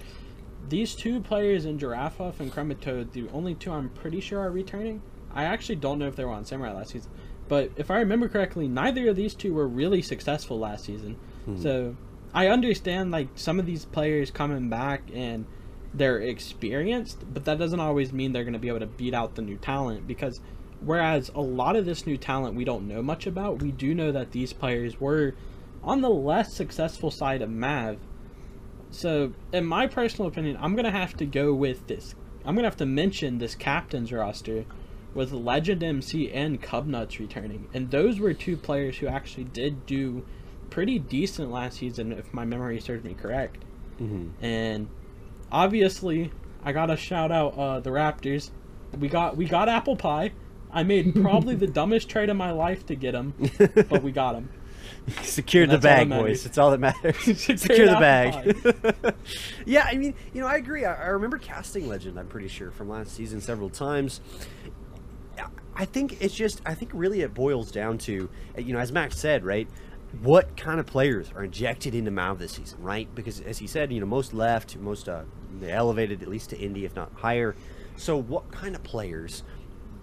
These two players in Giraffe Huff and Chromatode, the only two I'm pretty sure are returning. I actually don't know if they were on Samurai last season, but if I remember correctly, neither of these two were really successful last season. Hmm. So I understand like some of these players coming back and they're experienced, but that doesn't always mean they're going to be able to beat out the new talent because whereas a lot of this new talent we don't know much about, we do know that these players were on the less successful side of Mav. So, in my personal opinion, I'm going to have to go with this. I'm going to have to mention this captain's roster with Legend MC and Cubnuts returning. And those were two players who actually did do pretty decent last season, if my memory serves me correct. Mm-hmm. And obviously, I gotta shout out uh, the Raptors. We got we got apple pie. I made probably the dumbest trade of my life to get him, but we got him. Secure the that's all that bag, boys. It's all that matters. Secure the bag. yeah, I mean, you know, I agree. I, I remember casting Legend. I'm pretty sure from last season several times. I think it's just. I think really it boils down to, you know, as Max said, right. What kind of players are injected into Mav this season, right? Because as he said, you know, most left, most uh, elevated at least to Indy, if not higher. So, what kind of players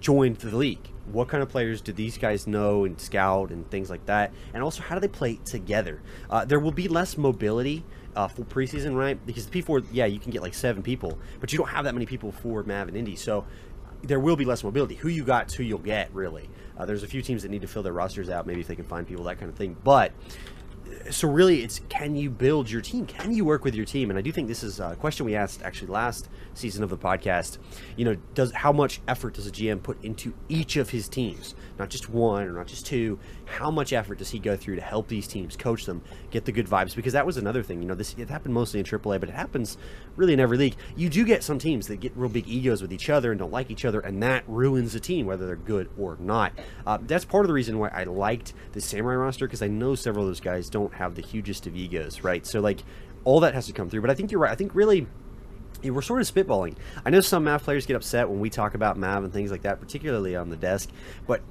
joined the league? What kind of players do these guys know and scout and things like that? And also, how do they play together? Uh, there will be less mobility uh, for preseason, right? Because the P4, yeah, you can get like seven people, but you don't have that many people for Mav and Indy. So there will be less mobility. Who you got, who you'll get, really. Uh, there's a few teams that need to fill their rosters out, maybe if they can find people, that kind of thing. But so really it's can you build your team? Can you work with your team? And i do think this is a question we asked actually last season of the podcast. You know does how much effort does a gm put into each of his teams? Not just one or not just two. How much effort does he go through to help these teams coach them get the good vibes? Because that was another thing you know this it happened mostly in aaa but it happens really in every league. You do get some teams that get real big egos with each other and don't like each other and that ruins the team whether they're good or not. Uh, that's part of the reason why i liked the samurai roster because i know several of those guys don't have the hugest of egos right so like all that has to come through but i think you're right i think really we're sort of spitballing. I know some Mav players get upset when we talk about Mav and things like that, particularly on the desk, but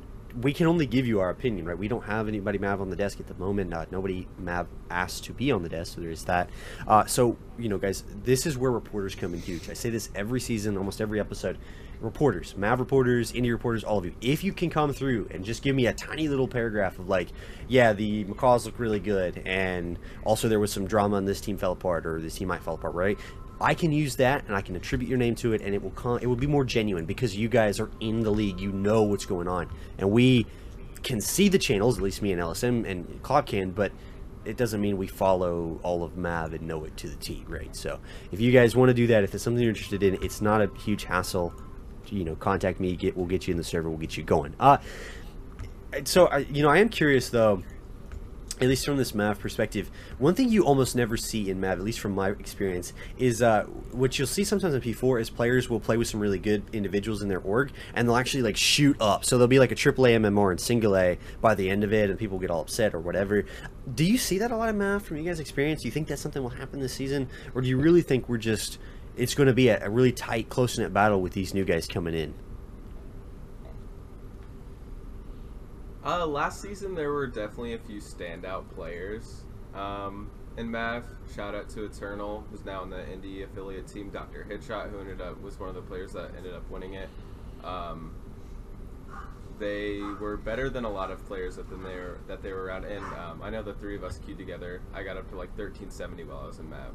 we can only give you our opinion, right? We don't have anybody Mav on the desk at the moment. Uh, nobody Mav asked to be on the desk, so there is that. Uh, so, you know, guys, this is where reporters come in huge. I say this every season, almost every episode. Reporters, Mav reporters, indie reporters, all of you. If you can come through and just give me a tiny little paragraph of like, yeah, the McCaws look really good, and also there was some drama and this team fell apart, or this team might fall apart, right? I can use that and I can attribute your name to it, and it will come. It will be more genuine because you guys are in the league. You know what's going on, and we can see the channels. At least me and LSM and Cloud can, but it doesn't mean we follow all of Mav and know it to the T, right? So if you guys want to do that, if it's something you're interested in, it's not a huge hassle. You know, contact me. Get we'll get you in the server. We'll get you going. Uh, so I, you know, I am curious though at least from this Mav perspective, one thing you almost never see in Mav, at least from my experience, is uh, what you'll see sometimes in P4 is players will play with some really good individuals in their org, and they'll actually like shoot up. So they'll be like a AAA MMR and single A by the end of it, and people get all upset or whatever. Do you see that a lot in Mav from you guys' experience? Do you think that something will happen this season, or do you really think we're just it's going to be a, a really tight, close knit battle with these new guys coming in? Uh, last season there were definitely a few standout players. Um, in Mav, shout out to Eternal, who's now in the indie affiliate team. Dr. Hitshot, who ended up was one of the players that ended up winning it. Um, they were better than a lot of players that they were that they were around. And um, I know the three of us queued together. I got up to like 1370 while I was in Mav.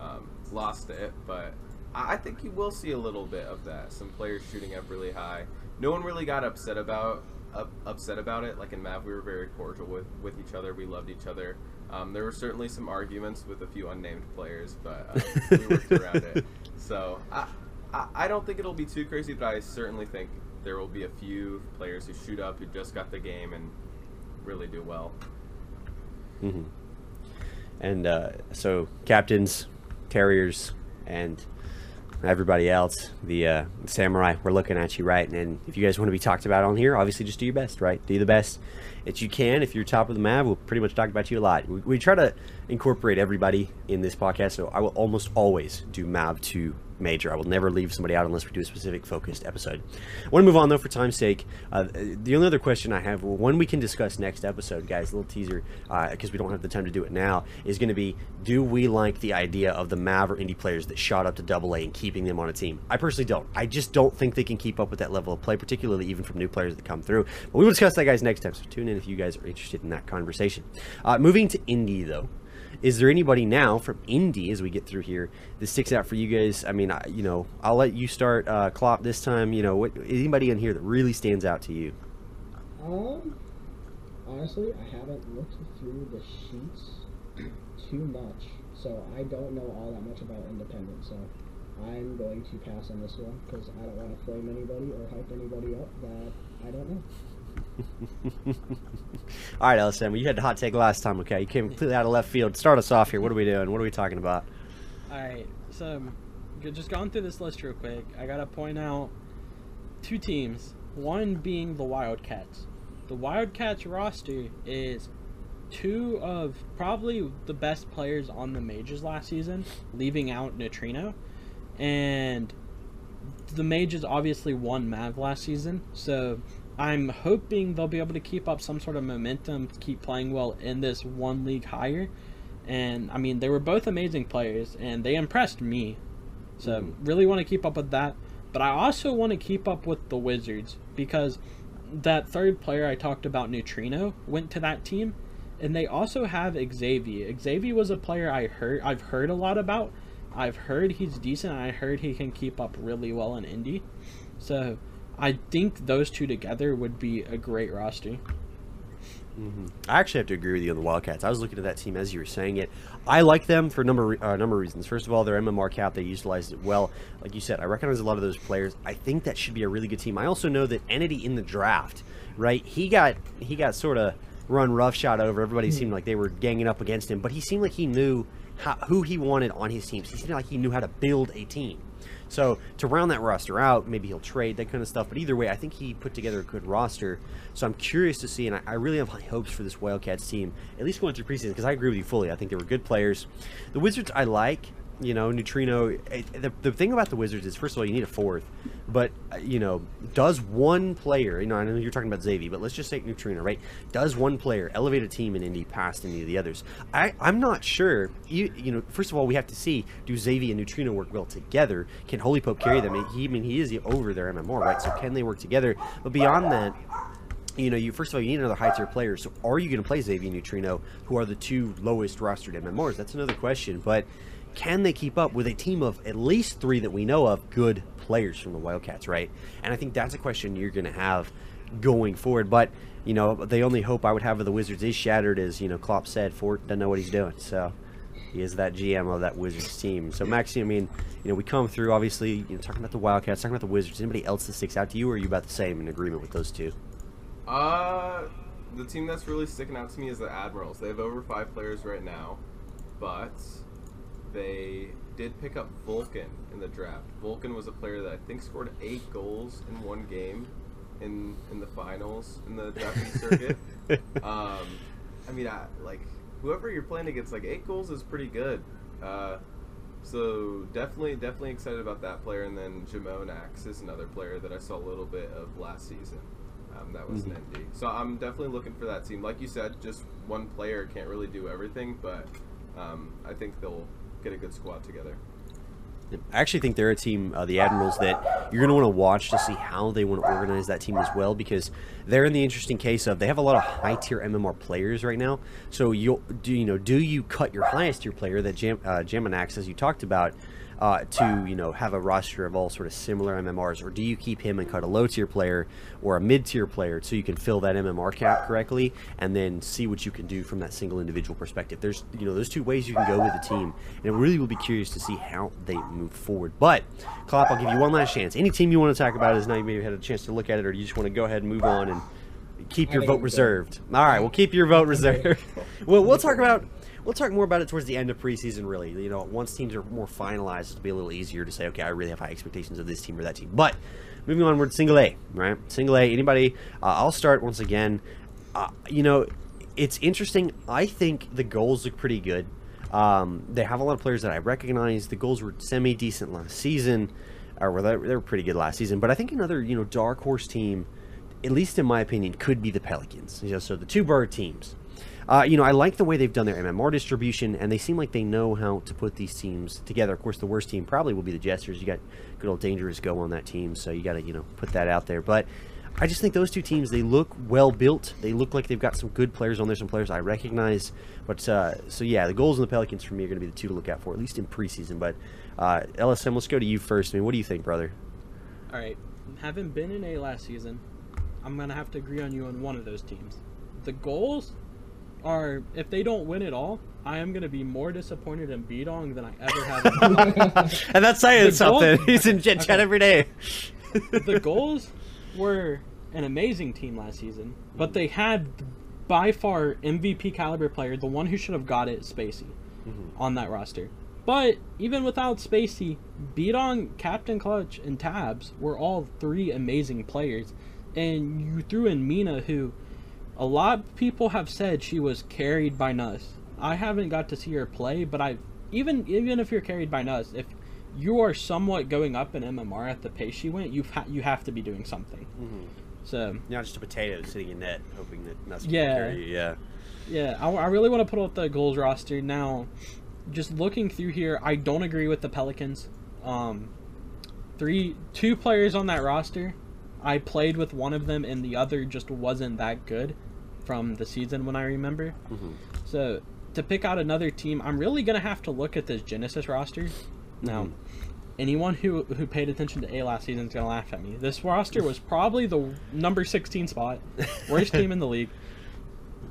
Um, lost it, but I think you will see a little bit of that. Some players shooting up really high. No one really got upset about up, upset about it. Like in Mav, we were very cordial with, with each other. We loved each other. Um, there were certainly some arguments with a few unnamed players, but uh, we worked around it. So I, I I don't think it'll be too crazy, but I certainly think there will be a few players who shoot up who just got the game and really do well. hmm And uh, so, captains, Terriers, and everybody else, the uh, samurai, we're looking at you, right? And if you guys want to be talked about on here, obviously just do your best, right? Do the best that you can. If you're top of the map, we'll pretty much talk about you a lot. We, we try to incorporate everybody in this podcast, so I will almost always do Mav to major. I will never leave somebody out unless we do a specific focused episode. I want to move on though for time's sake. Uh, the only other question I have, one we can discuss next episode, guys, a little teaser because we don't have the time to do it now, is going to be: Do we like the idea of the Mav or indie players that shot up to Double A and keeping them on a team? I personally don't. I just don't think they can keep up with that level of play, particularly even from new players that come through. But we will discuss that, guys, next time. So tune in if you guys are interested in that conversation. Uh, moving to indie though is there anybody now from indie as we get through here that sticks out for you guys i mean I, you know i'll let you start uh Klopp this time you know what anybody in here that really stands out to you Um, honestly, I haven't looked through the sheets too much, so I don't know all that much about independent. So I'm going to pass on this one because I don't want to flame anybody or hype anybody up that I don't know. all right lsm you had the hot take last time okay you came completely out of left field start us off here what are we doing what are we talking about All right, so just going through this list real quick. I gotta point out two teams One being the Wildcats. The Wildcats roster is two of probably the best players on the majors last season, leaving out Neutrino. And the Mages obviously won Mav last season, so I'm hoping they'll be able to keep up some sort of momentum, keep playing well in this one league higher. And I mean, they were both amazing players, and they impressed me. So Mhm. really want to keep up with that. But I also want to keep up with the Wizards because that third player I talked about, Neutrino, went to that team, and they also have Xavier. Xavier was a player I heard I've heard a lot about. I've heard he's decent. I heard he can keep up really well in Indy. So I think those two together would be a great roster. I actually have to agree with you on the Wildcats. I was looking at that team as you were saying it. I like them for a number uh, number of reasons. First of all, their MMR cap they utilized it well. Like you said, I recognize a lot of those players. I think that should be a really good team. I also know that Entity in the draft, right? He got he got sort of run roughshod over. Everybody hmm. seemed like they were ganging up against him, but he seemed like he knew how, who he wanted on his teams. He seemed like he knew how to build a team. So to round that roster out, maybe he'll trade that kind of stuff. But either way, I think he put together a good roster. So I'm curious to see, and I, I really have high hopes for this Wildcats team, at least going through preseason, because I agree with you fully. I think they were good players. The Wizards I like. You know, Neutrino. eh, The, the thing about the Wizards is, first of all, you need a fourth. But, uh, you know, does one player, you know, I know you're talking about Xavier, but let's just take Neutrino, right? Does one player elevate a team in Indy past any of the others? I, I'm not sure. You, you know, first of all, we have to see do Xavier and Neutrino work well together? Can Holy Pope carry them? He, I mean, he is over their MMR, right? So can they work together? But beyond that, you know, you first of all you need another high tier player. So are you going to play Xavier and Neutrino, who are the two lowest rostered MMRs? That's another question. But can they keep up with a team of at least three that we know of good players from the Wildcats, right? And I think that's a question you're going to have going forward. But you know, the only hope I would have of the Wizards is shattered, as you know, Klopp said, Fort doesn't know what he's doing. So he is that GM of that Wizards team. So Maxi, I mean, you know, we come through obviously, you know, talking about the Wildcats, talking about the Wizards. Anybody else that sticks out to you, or are you about the same in agreement with those two? Uh, the team that's really sticking out to me is the Admirals. They have over five players right now, but they did pick up Vulcan in the draft. Vulcan was a player that I think scored eight goals in one game in in the finals in the drafting circuit. Um, I mean, I, like whoever you're playing against, like eight goals is pretty good. Uh, so definitely, definitely excited about that player. And then Jamonax is another player that I saw a little bit of last season. Um, that was Mhm. an ND. So I'm definitely looking for that team. Like you said, just one player can't really do everything, but um, I think they'll get a good squad together. I actually think they're a team, uh, the Admirals, that you're going to want to watch to see how they want to organize that team as well, because they're in the interesting case of they have a lot of high tier MMR players right now. So you do you know do you cut your highest tier player that Jam, uh, Jamanax, as you talked about, uh, to you know have a roster of all sort of similar MMRs, or do you keep him and cut a low tier player or a mid tier player so you can fill that MMR cap correctly, and then see what you can do from that single individual perspective? There's you know there's two ways you can go with the team, and it really will be curious to see how they move forward. But Klopp, I'll give you one last chance. Any team you want to talk about is now you maybe had a chance to look at it, or you just want to go ahead and move on and keep your vote reserved. All right, we'll keep your vote reserved. well, we'll talk about we'll talk more about it towards the end of preseason. Really, you know, once teams are more finalized, it'll be a little easier to say, okay, I really have high expectations of this team or that team. But moving onward, single A, right? Single A. Anybody? Uh, I'll start once again. Uh, you know, it's interesting. I think the Gulls look pretty good. Um, they have a lot of players that I recognize. The Gulls were semi decent last season, or they were pretty good last season. But I think another you know dark horse team at least in my opinion, could be the Pelicans. You know, so the two bird teams. Uh, you know, I like the way they've done their MMR distribution, and they seem like they know how to put these teams together. Of course, the worst team probably will be the Jesters. You got good old Dangerous Go on that team, so you got to you know put that out there. But I just think those two teams they look well built. They look like they've got some good players on there, some players I recognize. But uh, so yeah, the Gulls and the Pelicans for me are going to be the two to look out for, at least in preseason. But uh, LSM, let's go to you first. I mean, what do you think, brother? All right, having been in A last season, I'm gonna have to agree on you on one of those teams. The Gulls are if they don't win at all, I am gonna be more disappointed in Beedong than I ever have. In. And that's saying The something. He's in Gen Chat every day. the Gulls were an amazing team last season, but they had by far MVP caliber player, the one who should have got it, Spacey, mm-hmm. on that roster. But even without Spacey, Beatong, Captain Clutch, and Tabs were all three amazing players and you threw in Mina, who a lot of people have said she was carried by Nuss. I haven't got to see her play, but I even even if you're carried by Nuss, if you are somewhat going up in MMR at the pace she went, you ha- you have to be doing something. So Not just a potato sitting in net, hoping that Nuss can Yeah. carry you. Yeah. Yeah, I, I really want to put out the Gulls roster now. Just looking through here, I don't agree with the Pelicans. Um, three, two players on that roster. I played with one of them, and the other just wasn't that good from the season when I remember. Mhm. So to pick out another team, I'm really gonna have to look at this Genesis roster. Now, Mhm. anyone who who paid attention to A last season is gonna laugh at me. This roster was probably the number 16 spot, worst team in the league.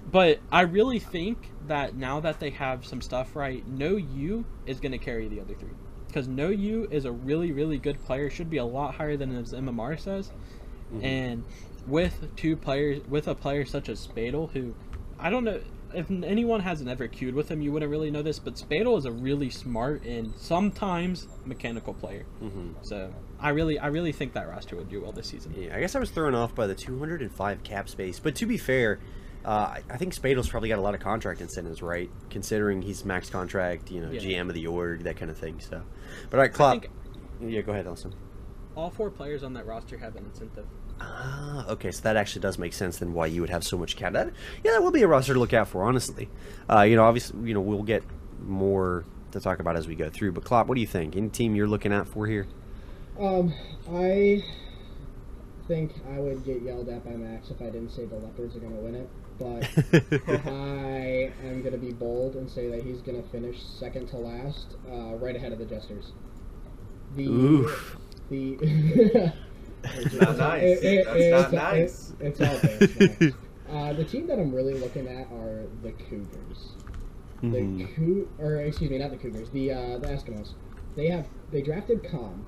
But I really think that now that they have some stuff right, No You is going to carry the other three. Because No You is a really, really good player. Should be a lot higher than his MMR says. And with two players, with a player such as Spadel, who I don't know if anyone hasn't ever queued with him, you wouldn't really know this. But Spadel is a really smart and sometimes mechanical player. Mhm. So I really, I really think that roster would do well this season. Yeah, I guess I was thrown off by the 205 cap space. But to be fair, uh, I- I think Spadel's probably got a lot of contract incentives, right? Considering he's max contract, you know, Yeah. GM of the org, that kind of thing. So, but all right, Klopp. think- Yeah, go ahead, Elson. All four players on that roster have an incentive. Ah, okay, so that actually does make sense then why you would have so much cap. That, yeah, that will be a roster to look out for, honestly. Uh, you know, obviously, you know, we'll get more to talk about as we go through. But Klopp, what do you think? Any team you're looking out for here? Um, I think I would get yelled at by Max if I didn't say the Leopards are going to win it, but I am going to be bold and say that he's going to finish second to last, uh, right ahead of the Jesters. The Oof. The Not nice. That's not nice. It's, all there. Nice. Uh, the team that I'm really looking at are the Cougars. The Mhm. Coo- or excuse me, not the Cougars. The uh, the Eskimos. They have they drafted Khan,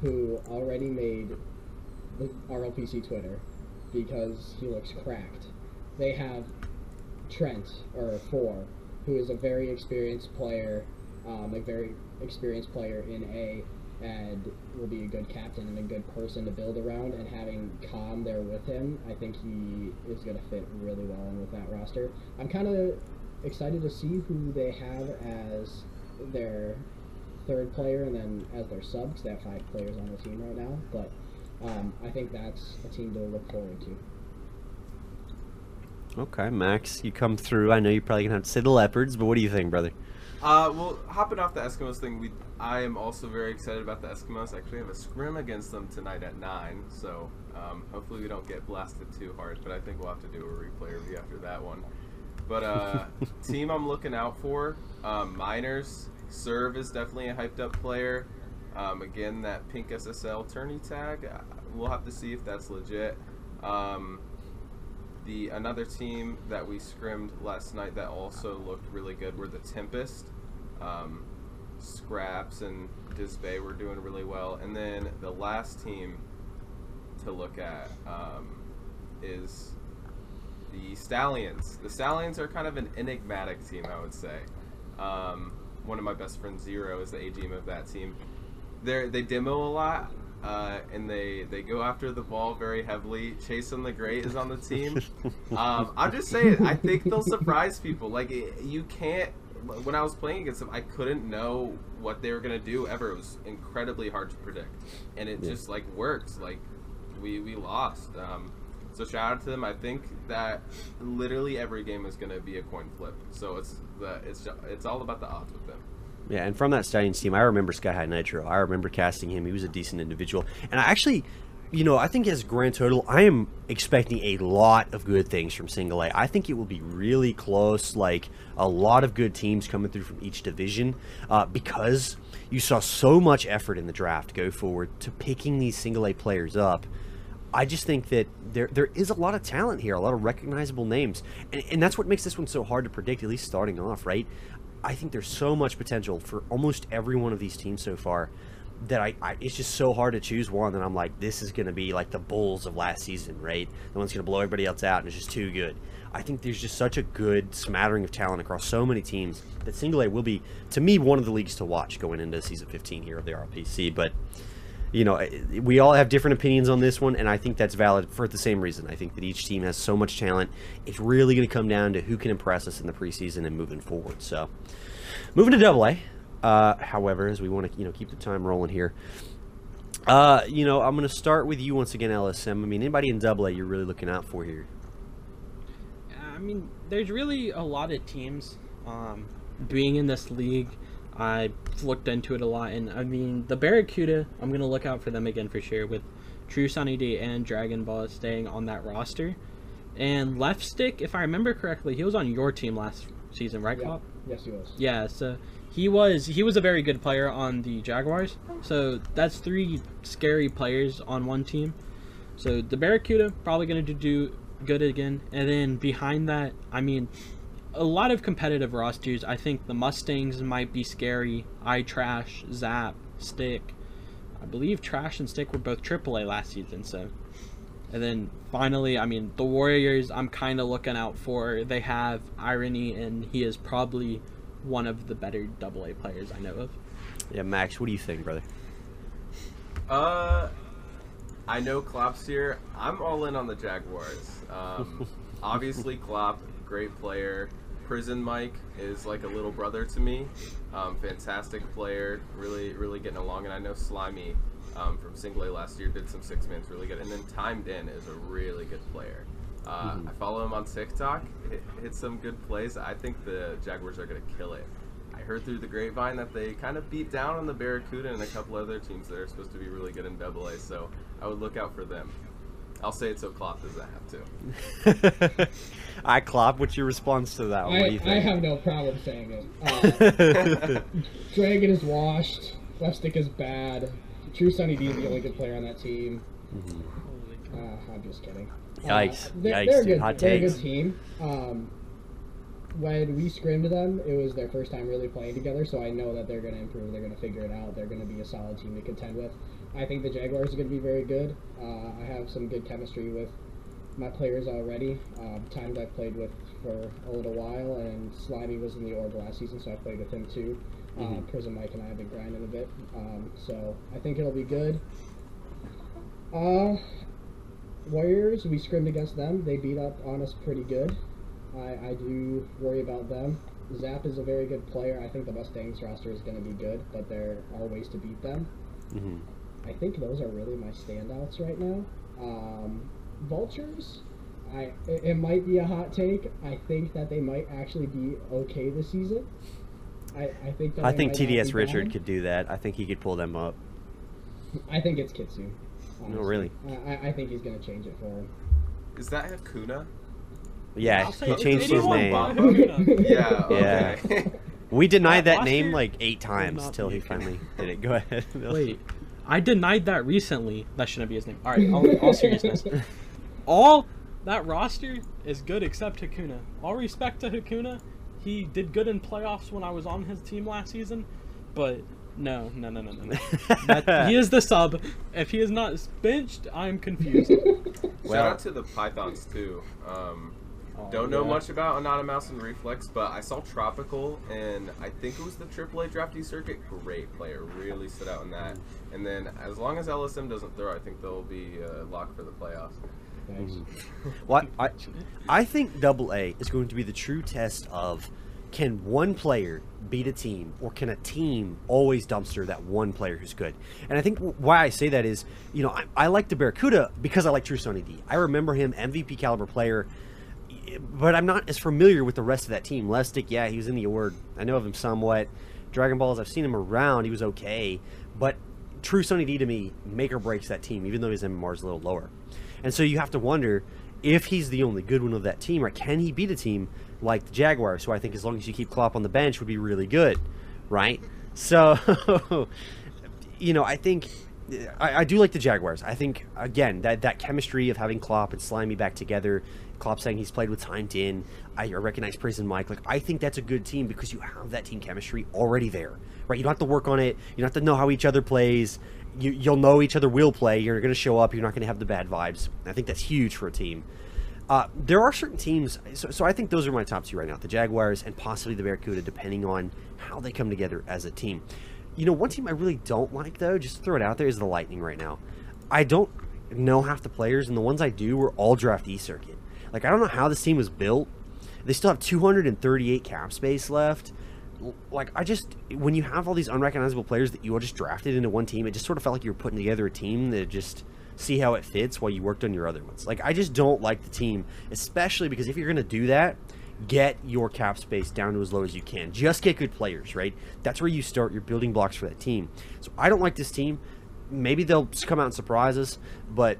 who already made the RLPC Twitter because he looks cracked. They have Trent or Four, who is a very experienced player, um, a very experienced player in A, and will be a good captain and a good person to build around. And having Khan there with him, I think he is going to fit really well in with that roster. I'm kind of excited to see who they have as their third player and then as their sub, 'cause they have five players on the team right now. But um, I think that's a team to look forward to. Okay, Max, you come through. I know you're probably gonna have to say the leopards, but what do you think, brother? Uh, well, hopping off the Eskimos thing, we I am also very excited about the Eskimos. I actually have a scrim against them tonight at nine, so um, hopefully we don't get blasted too hard. But I think we'll have to do a replay review after that one. But uh, team I'm looking out for, um, Miners. Serve is definitely a hyped up player. Um, again, that pink SSL tourney tag, uh, we'll have to see if that's legit. Um, the another team that we scrimmed last night that also looked really good were the Tempest. Um, Scraps and Disbay were doing really well, and then the last team to look at um, is the Stallions. The Stallions are kind of an enigmatic team, I would say. Um, one of my best friends, Zero, is the AGM of that team. They they demo a lot, uh, and they they go after the ball very heavily. Chase on the Great is on the team. Um, I'm just saying, I think they'll surprise people. Like it, you can't. When I was playing against them, I couldn't know what they were gonna do ever. It was incredibly hard to predict, and it Yeah. just like worked. Like we we lost. Um, so shout out to them. I think that literally every game is gonna be a coin flip. So it's the it's it's all about the odds with them. Yeah, and from that Stallions team, I remember Sky High Nitro. I remember casting him. He was a decent individual. And I actually, you know, I think as grand total, I am expecting a lot of good things from Single A. I think it will be really close, like a lot of good teams coming through from each division uh, because you saw so much effort in the draft go forward to picking these Single A players up. I just think that there there is a lot of talent here, a lot of recognizable names, and, and that's what makes this one so hard to predict. At least starting off, right? I think there's so much potential for almost every one of these teams so far that I, I it's just so hard to choose one that I'm like this is going to be like the Bulls of last season, right? The one's going to blow everybody else out and it's just too good. I think there's just such a good smattering of talent across so many teams that Single A will be to me one of the leagues to watch going into season 15 here of the RPC, but you know, we all have different opinions on this one, and I think that's valid for the same reason. I think that each team has so much talent. It's really going to come down to who can impress us in the preseason and moving forward. So, moving to Double A. Uh, however, as we want to, you know, keep the time rolling here. Uh, you know, I'm going to start with you once again, LSM. I mean, anybody in Double A you're really looking out for here? I mean, there's really a lot of teams. Um, being in this league, I looked into it a lot, and I mean, the Barracuda, I'm gonna look out for them again for sure with True Sunny D and Dragon Ball staying on that roster. And Left Stick, if I remember correctly, he was on your team last season, right, Yeah. Klopp? Yes, he was. Yeah, so he was he was a very good player on the Jaguars. So that's three scary players on one team. So the Barracuda probably going to do good again, and then behind that, I mean, a lot of competitive rosters. I think the Mustangs might be scary. I Trash, Zap, Stick. I believe Trash and Stick were both AAA last season. So, and then finally, I mean, the Warriors. I'm kind of looking out for. They have Irony, and he is probably one of the better AA players I know of. Yeah, Max, what do you think, brother? Uh, I know Klopp's here. I'm all in on the Jaguars. Um, obviously, Klopp, great player. Prison Mike is like a little brother to me. Um, fantastic player, really, really getting along. And I know Slimy um, from Single A last year did some six mans really good. And then Timed In is a really good player. Uh, I follow him on TikTok. Hit, hit some good plays. I think the Jaguars are going to kill it. I heard through the grapevine that they kind of beat down on the Barracuda and a couple other teams that are supposed to be really good in Double A. So I would look out for them. I'll say it so Klopp doesn't have to. I Klopp, what's your response to that? one? What do I, you I have no problem saying it. Uh, Dragon is washed. Left is bad. True Sunny D is the only good player on that team. Uh, I'm just kidding. Uh, Yikes. they're, Yikes, they're a good, Hot they're a good team. Um, when we scrimmed them, it was their first time really playing together, so I know that they're going to improve. They're going to figure it out. They're going to be a solid team to contend with. I think the Jaguars are going to be very good. Uh, I have some good chemistry with my players already. Um, times I've played with for a little while, and Slimy was in the org last season, so I played with him too. Uh, Prison Mike and I have been grinding a bit, um, so I think it'll be good. Uh, Warriors, we scrimmed against them. They beat up on us pretty good. I, I do worry about them. Zap is a very good player. I think the Mustangs roster is going to be good, but there are ways to beat them. Mhm. I think those are really my standouts right now. Um, Vultures, I it, it might be a hot take. I think that they might actually be okay this season. I, I think I think TDS Richard bad. could do that. I think he could pull them up. I think it's Kitsu. Honestly. really? I, I- I think he's going to change it for him. Is that Hakuna? Yeah, he changed his name. by Hakuna. Yeah. Yeah. We denied That that name like eight times not till he finally did it. Go ahead. Wait, I denied that recently. That shouldn't be his name. All right, all, all seriousness. All that roster is good except Hakuna. All respect to Hakuna. He did good in playoffs when I was on his team last season, but no, no, no, no, no. no. That, he is the sub. If he is not benched, I'm confused. Well- Shout out to the Pythons too. Um, Oh, don't know yeah. much about Anonymous and Reflex, but I saw Tropical, and I think it was the AAA drafty circuit. Great player, really stood out in that. And then as long as LSM doesn't throw, I think they'll be uh, locked for the playoffs. Nice. What I, I think Double A is going to be the true test of can one player beat a team, or can a team always dumpster that one player who's good? And I think why I say that is, you know, I, I like the Barracuda because I like True Sunny D. I remember him MVP caliber player, but I'm not as familiar with the rest of that team. Lestic, yeah, he was in the award. I know of him somewhat. Dragon Balls, I've seen him around. He was okay, but True Sunny D to me make or breaks that team, even though his MMR is a little lower. And so you have to wonder if he's the only good one of that team, or can he beat a team like the Jaguars, who I think as long as you keep Klopp on the bench would be really good, right? So, you know, I think I, I do like the Jaguars. I think again that that chemistry of having Klopp and Slimy back together. Klopp saying he's played with Timed In. I recognize Prison Mike. Like I think that's a good team because you have that team chemistry already there, right? You don't have to work on it. You don't have to know how each other plays. You, you'll know each other will play. You're going to show up. You're not going to have the bad vibes. I think that's huge for a team. Uh, there are certain teams, so, so I think those are my top two right now: the Jaguars and possibly the Barracuda, depending on how they come together as a team. you know, one team I really don't like though, just throw it out there, is the Lightning right now. I don't know half the players, and the ones I do were all draft E circuit. Like I don't know how this team was built. They still have 238 cap space left. Like I just, when you have all these unrecognizable players that you all just drafted into one team, it just sort of felt like you were putting together a team that just see how it fits while you worked on your other ones. Like I just don't like the team, especially because if you're gonna do that, get your cap space down to as low as you can. Just get good players, right? That's where you start your building blocks for that team. So I don't like this team. Maybe they'll come out and surprise us, but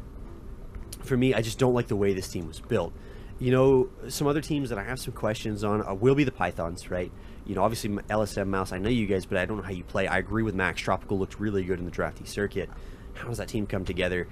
for me, I just don't like the way this team was built. You know, some other teams that I have some questions on uh, will be the Pythons, right? You know, obviously LSM Mouse. I know you guys, but I don't know how you play. I agree with Max. Tropical looked really good in the drafty circuit. How does that team come together?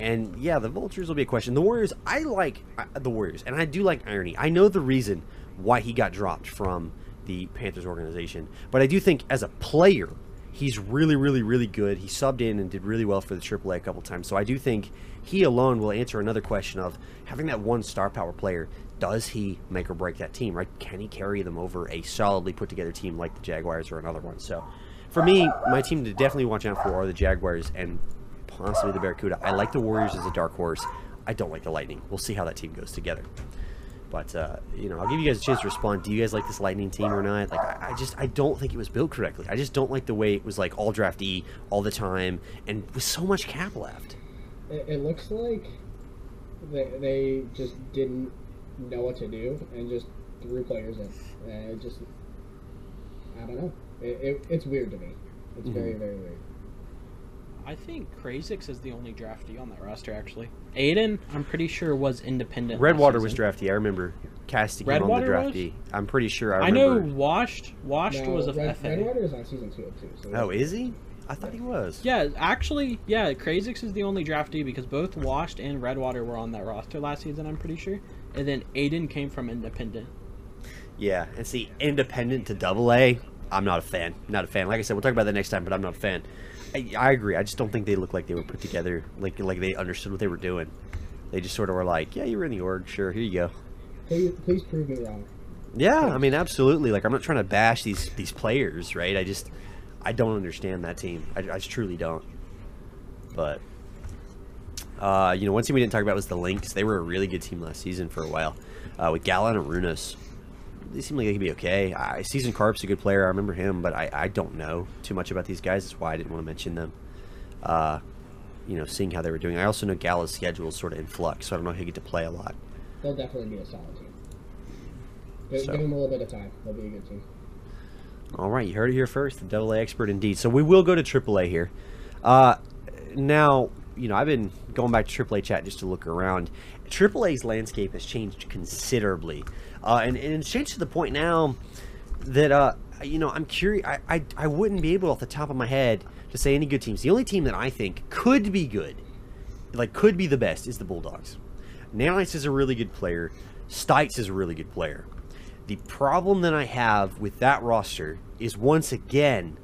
And yeah, the Vultures will be a question. The Warriors, I like uh, the Warriors, and I do like Irony. I know the reason why he got dropped from the Panthers organization, but I do think as a player, he's really, really, really good. He subbed in and did really well for the AAA a couple times. So I do think he alone will answer another question of having that one star power player. Does he make or break that team? Right? Can he carry them over a solidly put together team like the Jaguars or another one? So, for me, my team to definitely watch out for are the Jaguars and possibly the Barracuda. I like the Warriors as a dark horse. I don't like the Lightning. We'll see how that team goes together. But uh, you know, I'll give you guys a chance to respond. Do you guys like this Lightning team or not? Like, I, I just I don't think it was built correctly. I just don't like the way it was like all draft E all the time and with so much cap left. It, it looks like they, they just didn't know what to do and just threw players in. And it just, I don't know. It, it, it's weird to me. It's very, very weird. I think Krazix is the only draftee on that roster, actually. Aiden, I'm pretty sure, was independent. Redwater was season. drafty. I remember casting him on the Redwater was? draftee. I'm pretty sure I remember. I know. Washed. Washed No, was a Red, FA. Redwater is on season two too. So Oh, is he? I thought he was. Yeah, actually, yeah, Krazix is the only draftee because both Washed and Redwater were on that roster last season, I'm pretty sure. And then Aiden came from independent. Yeah, and see, independent to double A, I'm not a fan. Not a fan. Like I said, we'll talk about that next time, but I'm not a fan. I, I agree. I just don't think they look like they were put together, like like they understood what they were doing. They just sort of were like, yeah, you were in the org, sure, here you go. please, please prove me wrong. Yeah, I mean, absolutely. Like, I'm not trying to bash these these players, right? I just, I don't understand that team. I, I just truly don't. But, uh, you know, one team we didn't talk about was the Lynx. They were a really good team last season for a while, uh, with Gala and Arunas. They seem like they could be okay. I, Season Carp's a good player. I remember him, but I, I don't know too much about these guys. That's why I didn't want to mention them. Uh, you know, seeing how they were doing. I also know Gala's schedule is sort of in flux, so I don't know if he'll get to play a lot. They'll definitely be a solid team. Give, So- give them a little bit of time. They'll be a good team. All right, you heard it here first. The Double A expert indeed. So we will go to AAA here. Uh, now, you know, I've been going back to AAA chat just to look around. AAA's landscape has changed considerably, uh, and, and it's changed to the point now that uh, you know I'm curious. I, I I wouldn't be able off the top of my head to say any good teams. The only team that I think could be good, like could be the best, is the Bulldogs. Nanites is a really good player. Stites is a really good player. The problem that I have with that roster is once again,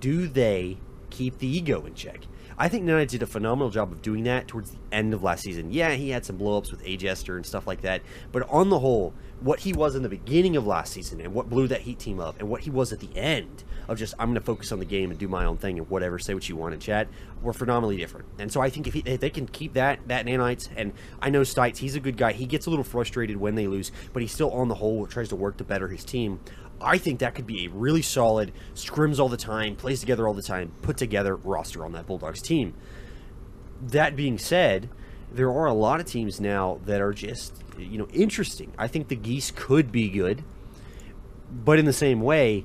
do they keep the ego in check? I think Nanites did a phenomenal job of doing that towards the end of last season. Yeah, he had some blowups with Ajester and stuff like that, but on the whole, what he was in the beginning of last season and what blew that Heat team up and what he was at the end of just I'm going to focus on the game and do my own thing and whatever, say what you want in chat, were phenomenally different. And so I think if, he, if they can keep that that Nanites and I know Stites, he's a good guy. He gets a little frustrated when they lose, but he's still on the whole tries to work to better his team. I think that could be a really solid, scrims all the time, plays together all the time, put together roster on that Bulldogs team. That being said, there are a lot of teams now that are just, you know, interesting. I think the Geese could be good, but in the same way,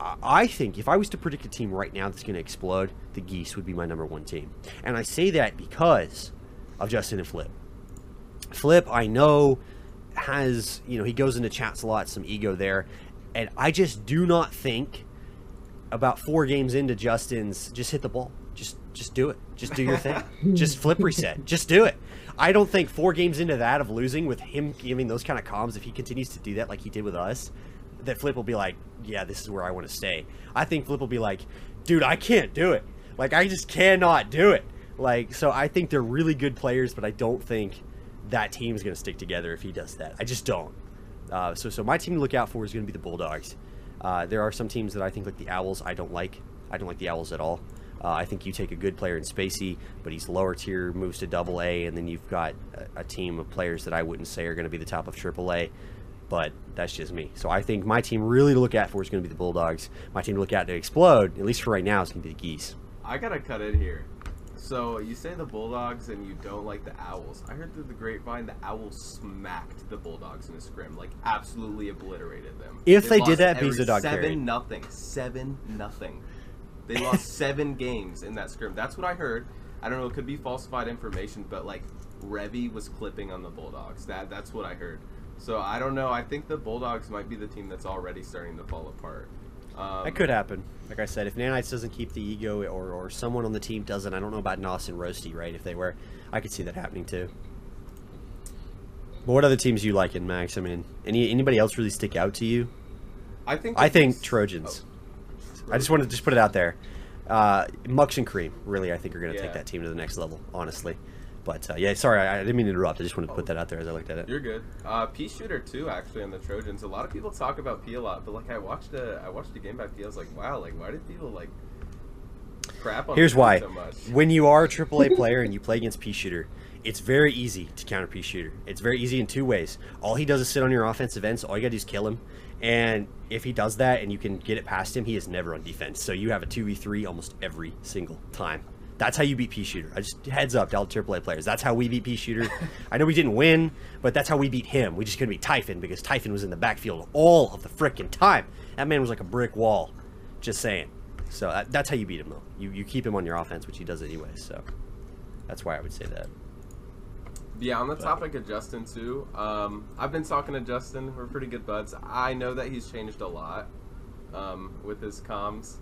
I- think if I was to predict a team right now that's going to explode, the Geese would be my number one team. And I say that because of Justin and Flip. Flip, I know, has, you know, he goes into chats a lot, some ego there. And I just do not think about four games into Justin's just hit the ball. Just just do it. Just do your thing. just flip reset. Just do it. I don't think four games into that of losing with him giving those kind of comms, if he continues to do that like he did with us, that Flip will be like, yeah, this is where I want to stay. I think Flip will be like, dude, I can't do it. Like I just cannot do it. Like so, I think they're really good players, but I don't think that team is going to stick together if he does that. I just don't. Uh, so, so my team to look out for is going to be the Bulldogs. Uh, there are some teams that I think, like the Owls, I don't like. I don't like the Owls at all. Uh, I think you take a good player in Spacey, but he's lower tier, moves to double A, and then you've got a, a team of players that I wouldn't say are going to be the top of triple A. But that's just me. So I think my team really to look at for is going to be the Bulldogs. My team to look at to explode, at least for right now, is going to be the Geese. I gotta cut in here. So you say the Bulldogs and you don't like the Owls. I heard through the grapevine the Owls smacked the Bulldogs in a scrim, like absolutely obliterated them. If they did lost that, the dog seven carried. nothing, seven nothing. They lost seven games in that scrim. That's what I heard. I don't know. It could be falsified information, but like Revy was clipping on the Bulldogs. That that's what I heard. So I don't know. I think the Bulldogs might be the team that's already starting to fall apart. Um, That could happen. Like I said, if Nanites doesn't keep the ego or, or someone on the team doesn't, I don't know about Nos and Roasty, right? If they were, I could see that happening too. But what other teams you like in Mav? I mean, any anybody else really stick out to you? I think. I think Trojans. oh. I just want to just put it out there. Uh, Mux and Cream, really, I think are going to Yeah. take that team to the next level, honestly. But uh, yeah, sorry, I, I didn't mean to interrupt. I just wanted to put that out there as I looked at it. You're good. Uh, P shooter too, actually, on the Trojans. A lot of people talk about P a lot, but like I watched a I watched a game by P. I was like, wow, like why did people like crap on Here's why. so much? Here's why. When you are a AAA player and you play against P Shooter, it's very easy to counter P Shooter. It's very easy in two ways. All he does is sit on your offensive ends. All you gotta do is kill him. And if he does that and you can get it past him, he is never on defense. So you have a 2v3 almost every single time. That's how you beat P Shooter. I just heads up to all AAA players. That's how we beat P Shooter. I know we didn't win, but that's how we beat him. We just couldn't beat Typhon because Typhon was in the backfield all of the frickin' time. That man was like a brick wall. Just saying. So that, that's how you beat him, though. You you keep him on your offense, which he does anyway. So that's why I would say that. Yeah, on the topic of Justin too. Um, I've been talking to Justin. We're pretty good buds. I know that he's changed a lot um, with his comms.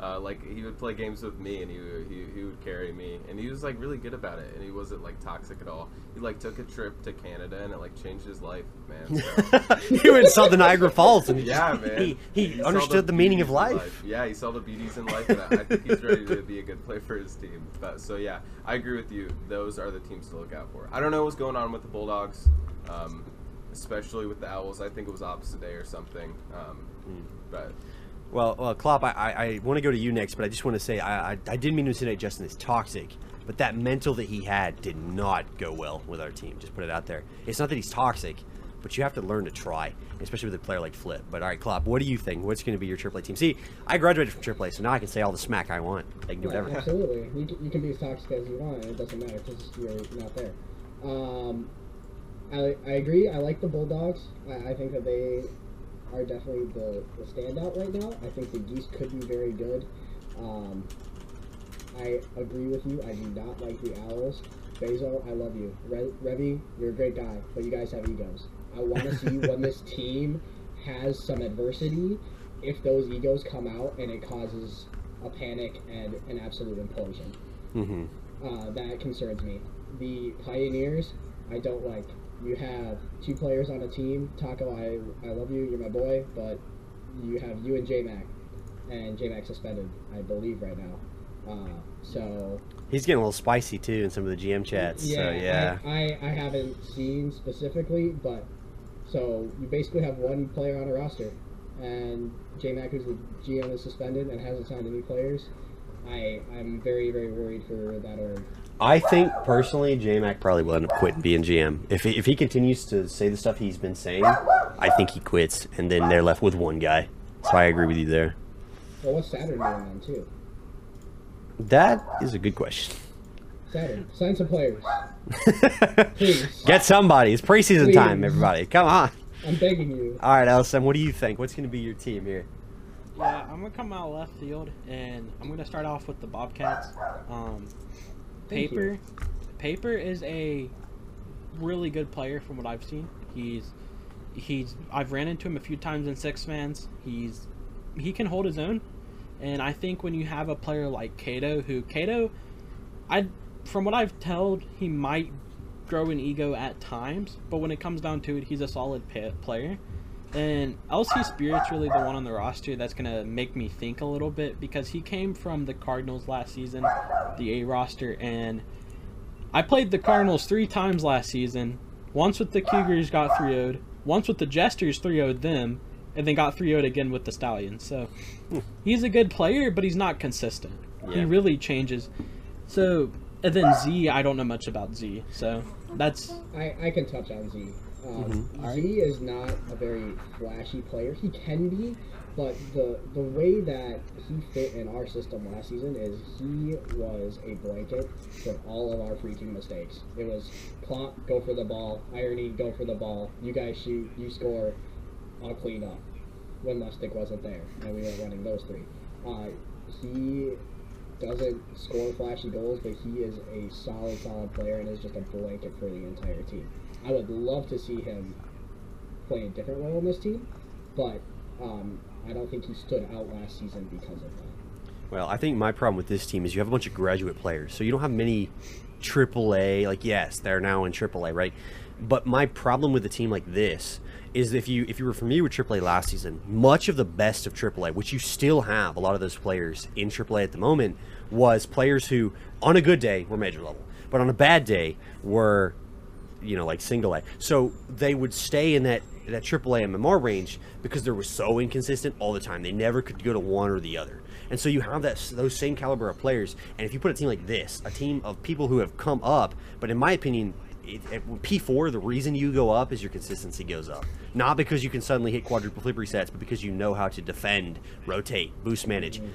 Uh, like he would play games with me, and he, would- he he would carry me, and he was like really good about it, and he wasn't like toxic at all. He like took a trip to Canada, and it like changed his life, man. So. he went and saw the Niagara Falls, and Yeah, man. he, he, understood the, meaning of in life. Yeah, he saw the beauties in life, and I, I think he's ready to be a good play for his team. But so yeah, I agree with you. Those are the teams to look out for. I don't know what's going on with the Bulldogs, um, especially with the Owls. I think it was opposite day or something. Um, Hmm. But Well, well, Klopp, I, I, I want to go to you next, but I just want to say I, I, I didn't mean to insinuate Justin is toxic, but that mental that he had did not go well with our team. Just put it out there. It's not that he's toxic, but you have to learn to try, especially with a player like Flip. But all right, Klopp, what do you think? What's going to be your AAA team? See, I graduated from AAA, so now I can say all the smack I want. I can do Yeah, whatever. absolutely. You can, you can be as toxic as you want, it doesn't matter because you're not there. Um, I, I agree. I like the Bulldogs. I, I think that they are definitely the, the standout right now. I think the Geese could be very good. Um, I agree with you. I do not like the Owls. Basil, I love you. Re- Revy, you're a great guy, but you guys have egos. I want to see when this team has some adversity, if those egos come out and it causes a panic and an absolute implosion. hmm Uh, that concerns me. The Pioneers, I don't like. You have two players on a team. Taco, I, I love you. You're my boy, but you have you and J Mac, and J Mac suspended, I believe, right now. Uh, so He's getting a little spicy too in some of the GM chats. so yeah. I, I, I haven't seen specifically, but so you basically have one player on a roster, and J Mac, who's the GM, is suspended and hasn't signed any players. I I'm very very worried for that org. I think personally, J Mac probably will end up quitting being GM. If he, if he continues to say the stuff he's been saying, I think he quits, and then they're left with one guy. So I agree with you there. Well, what's Saturn doing then too? That is a good question. Saturn, sign some players, please. Get somebody. It's preseason time, everybody. Come on. I'm begging you. All right, LSM, what do you think? What's going to be your team here? Yeah, I'm gonna come out left field, and I'm gonna start off with the Bobcats. Um, Thank Paper, you. Paper is a really good player from what I've seen. He's he's I've ran into him a few times in six mans. He's he can hold his own, and I think when you have a player like Kato, who Kato, I from what I've told, he might grow an ego at times, but when it comes down to it, he's a solid player. And LC Spirit's really the one on the roster that's gonna make me think a little bit because he came from the Cardinals last season, the A roster, and I played the Cardinals three times last season. Once with the Cougars got 3 0'd, once with the Jesters 3 0'd them, and then got 3 0 again with the Stallions. So he's a good player, but he's not consistent. He really changes. So, and then Z, I don't know much about Z. So that's I, I can touch on Z. Um, Z is not a very flashy player. He can be, but the the way that he fit in our system last season is he was a blanket for all of our freaking mistakes. It was plot, go for the ball, irony, go for the ball. You guys shoot, you score, I'll clean up. When Lustig wasn't there, and we were running those three. Uh, he doesn't score flashy goals, but he is a solid, solid player and is just a blanket for the entire team. I would love to see him play a different role on this team, but um, I don't think he stood out last season because of that. Well, I think my problem with this team is you have a bunch of graduate players, so you don't have many AAA. Like, yes, they're now in AAA, right? But my problem with a team like this is if you if you were familiar with AAA last season, much of the best of AAA, which you still have a lot of those players in AAA at the moment, was players who, on a good day, were major level, but on a bad day were you know, like single A. So they would stay in that that AAA MMR range because they were so inconsistent all the time. They never could go to one or the other. And so you have that those same caliber of players. And if you put a team like this, a team of people who have come up, but in my opinion, it, it, P4, the reason you go up is your consistency goes up. Not because you can suddenly hit quadruple flip resets, but because you know how to defend, rotate, boost manage. Mm-hmm.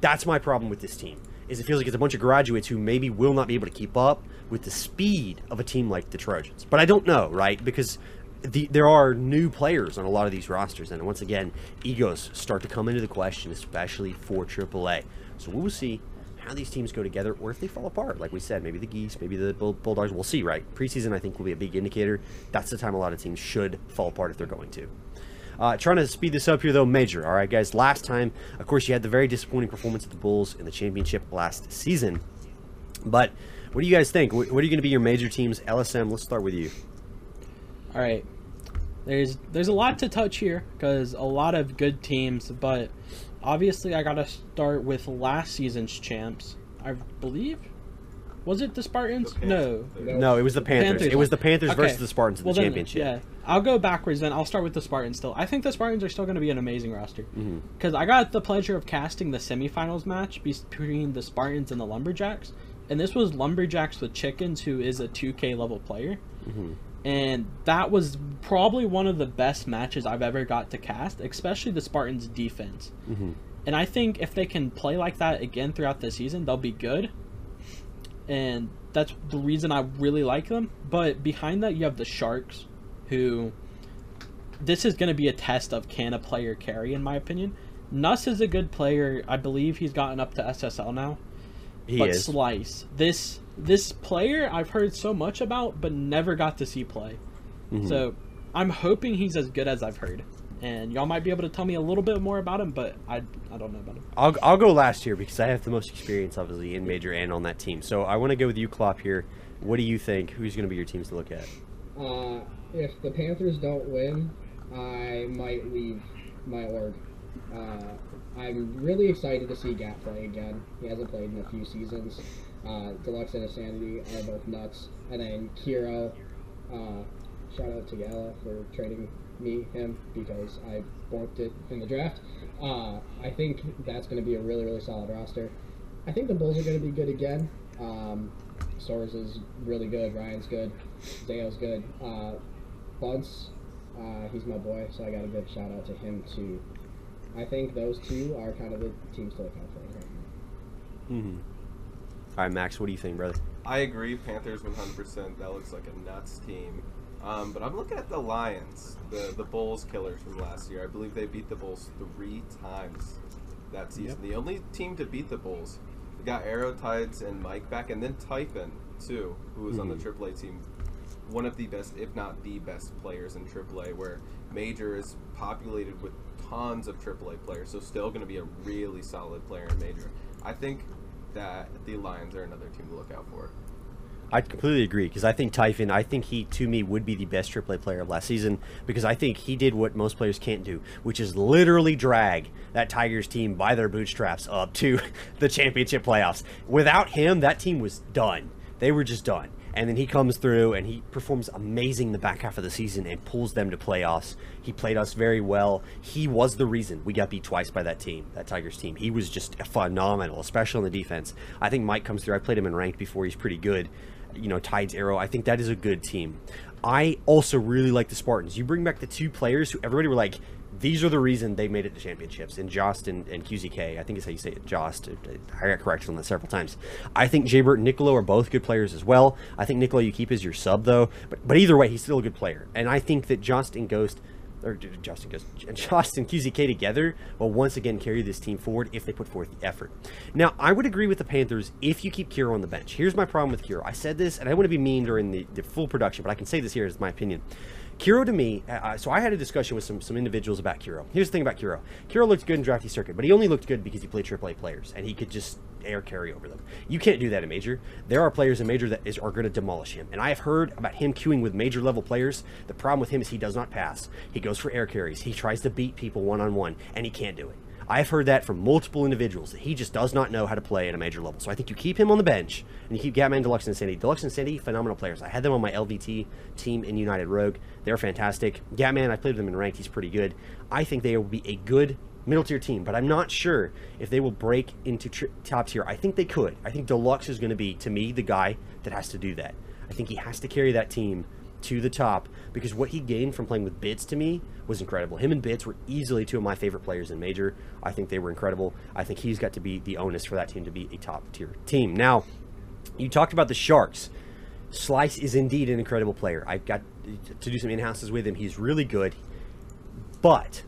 That's my problem with this team. Is it feels like it's a bunch of graduates who maybe will not be able to keep up with the speed of a team like the Trojans. But I don't know, right? Because the, there are new players on a lot of these rosters, and once again, egos start to come into the question, especially for AAA. So we will see how these teams go together, or if they fall apart. Like we said, maybe the Geese, maybe the Bull- Bulldogs. We'll see, right? Preseason, I think, will be a big indicator. That's the time a lot of teams should fall apart if they're going to. Uh, trying to speed this up here, though, major. All right, guys. Last time, of course, you had the very disappointing performance of the Bulls in the championship last season. But what do you guys think? What what are you going to be your major teams? LSM, let's start with you. All right. There's there's a lot to touch here because a lot of good teams, but obviously I gotta start with last season's champs. I believe, was it the Spartans? The no. No, it was the Panthers. Panthers. It was the Panthers Okay. versus the Spartans in Well the then, championship. yeah, I'll go backwards. Then I'll start with the Spartans. Still, I think the Spartans are still going to be an amazing roster Mm-hmm. because I got the pleasure of casting the semifinals match between the Spartans and the Lumberjacks, and this was Lumberjacks with Chickens, who is a 2K level player, Mm-hmm. and that was probably one of the best matches I've ever got to cast, especially the Spartans' defense. Mm-hmm. And I think if they can play like that again throughout the season, they'll be good. And that's the reason I really like them. But behind that, you have the Sharks, who this is going to be a test of can a player carry, in my opinion. Nuss is a good player. I believe he's gotten up to SSL now. He but is. Slice, this this player I've heard so much about, but never got to see play. Mhm. So I'm hoping he's as good as I've heard. And y'all might be able to tell me a little bit more about him, but I, I don't know about him. I'll, I'll go last here because I have the most experience, obviously, in major and on that team. So I want to go with you, Klopp, here. What do you think? Who's going to be your teams to look at? Uh, if the Panthers don't win, I might leave my org. Uh, I'm really excited to see Gat play again. He hasn't played in a few seasons. Uh, Deluxe and Insanity are both nuts. And then Kiro, uh, shout out to Gala for trading me him because I borked it in the draft. Uh, I think that's going to be a really, really solid roster. I think the Bulls are going to be good again. Um, Soares is really good. Ryan's good. Zayo's good. Uh, Bunce, uh, he's my boy, so I got a shout out to him too. I think those two are kind of the teams to look out for right now. Mm-hmm. All right, Mav, what do you think, brother? I agree. Panthers 100%. That looks like a nuts team. Um, but I'm looking at the Lions, the the Bulls killers from last year. I believe they beat the Bulls three times that season. The only team to beat the Bulls. We got Arrow Tides and Mike back, and then Typhon too, who was on the. AAA team. One of the best, if not the best, players in AAA. Where Major is populated with tons of AAA players, so still going to be a really solid player in Major. I think that the Lions are another team to look out for. I completely agree because I think Typhon, I think he to me would be the best AAA player of last season because I think he did what most players can't do, which is literally drag that Tigers team by their bootstraps up to the championship playoffs. Without him, that team was done. They were just done. And then he comes through and he performs amazing the back half of the season and pulls them to playoffs. He played us very well. He was the reason we got beat twice by that team, that Tigers team. He was just phenomenal, especially on the defense. I think Mike comes through. I played him in ranked before. He's pretty good. You know, Tides Arrow. I think that is a good team. I also really like the Spartans. You bring back the two players who everybody were like, these are the reason they made it to championships And Jost and, and QZK. I think is how you say it, Jost. I got corrected on that several times. I think Jaybert and Nicolo are both good players as well. I think Nicolo you keep as your sub though, but but either way, he's still a good player. And I think that Jost and Ghost or Ghost, Jost and QZK together will once again carry this team forward if they put forth the effort. Now, I would agree with the Panthers if you keep Kiro on the bench. Here's my problem with Kiro. I said this, and I want to be mean during the, the full production, but I can say this here as my opinion. Kiro to me, uh, so I had a discussion with some some individuals about Kiro. Here's the thing about Kiro. Kiro looked good in drafty circuit, but he only looked good because he played AAA players and he could just air carry over them. You can't do that in major. There are players in major that is are going to demolish him. And I have heard about him queuing with major level players. The problem with him is he does not pass. He goes for air carries. He tries to beat people one on one, and he can't do it. I've heard that from multiple individuals that he just does not know how to play at a major level. So I think you keep him on the bench and you keep Gatman, Deluxe, and Sandy. Deluxe and Sandy, phenomenal players. I had them on my LVT team in United Rogue. They're fantastic. Gatman, I played with them in ranked. He's pretty good. I think they will be a good middle tier team, but I'm not sure if they will break into tri- top tier. I think they could. I think Deluxe is going to be, to me, the guy that has to do that. I think he has to carry that team to the top because what he gained from playing with Bits to me was incredible. Him and Bits were easily two of my favorite players in Major. I think they were incredible. I think he's got to be the onus for that team to be a top tier team. Now, you talked about the Sharks. Slice is indeed an incredible player. I got to do some in houses with him. He's really good. But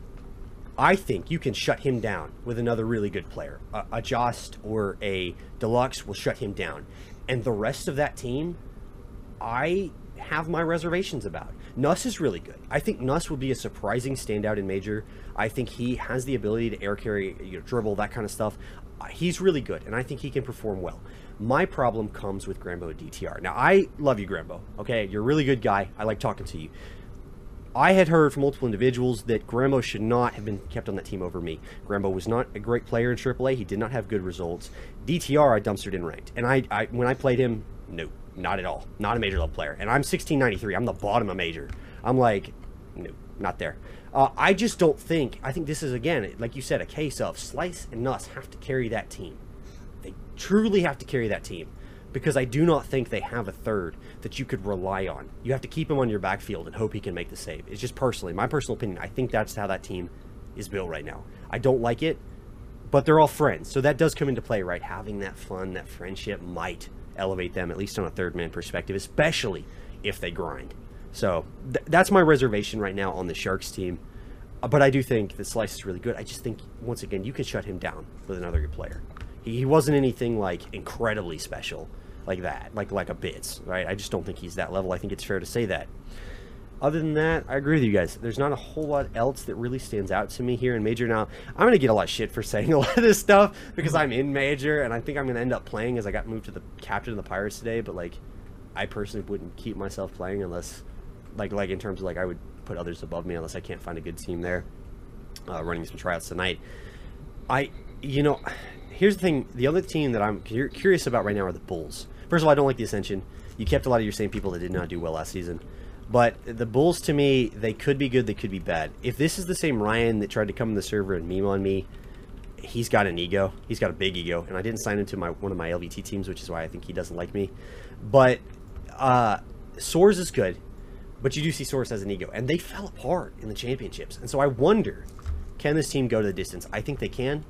I think you can shut him down with another really good player. A, a Jost or a Deluxe will shut him down. And the rest of that team, I have my reservations about. Nuss is really good. I think Nuss will be a surprising standout in Major. I think he has the ability to air carry, you know, dribble, that kind of stuff. Uh, He's really good, and I think he can perform well. My problem comes with Grambo DTR. Now, I love you, Grambo. Okay, you're a really good guy. I like talking to you. I had heard from multiple individuals that Grambo should not have been kept on that team over me. Grambo was not a great player in AAA. He did not have good results. DTR, I dumpstered in ranked, and I, I when I played him, no, not at all. Not a major level player. And I'm 1693. I'm the bottom of major. I'm like, no, not there. Uh, I just don't think. I think this is again, like you said, a case of Slice and Nuss have to carry that team. They truly have to carry that team because I do not think they have a third that you could rely on. You have to keep him on your backfield and hope he can make the save. It's just personally, my personal opinion. I think that's how that team is built right now. I don't like it, but they're all friends, so that does come into play, right? Having that fun, that friendship might elevate them at least on a third man perspective, especially if they grind. So th- that's my reservation right now on the Sharks team. Uh, But I do think the Slice is really good. I just think once again you can shut him down with another good player. He, he wasn't anything like incredibly special like that, like like a Bits, right? I just don't think he's that level. I think it's fair to say that. Other than that, I agree with you guys. There's not a whole lot else that really stands out to me here in Major. Now, I'm going to get a lot of shit for saying a lot of this stuff because I'm in Major, and I think I'm going to end up playing as I got moved to the captain of the Pirates today. But like, I personally wouldn't keep myself playing unless, like, like in terms of like I would put others above me unless I can't find a good team there. Uh, running some tryouts tonight. I, you know, here's the thing. The other team that I'm curious about right now are the Bulls. First of all, I don't like the Ascension. You kept a lot of your same people that did not do well last season. But the Bulls, to me, they could be good, they could be bad. If this is the same Ryan that tried to come in the server and meme on me, he's got an ego. He's got a big ego, and I didn't sign him to my one of my LVT teams, which is why I think he doesn't like me. But uh, Soars is good, but you do see Soars has an ego, and they fell apart in the championships. And so I wonder, can this team go to the distance? I think they can.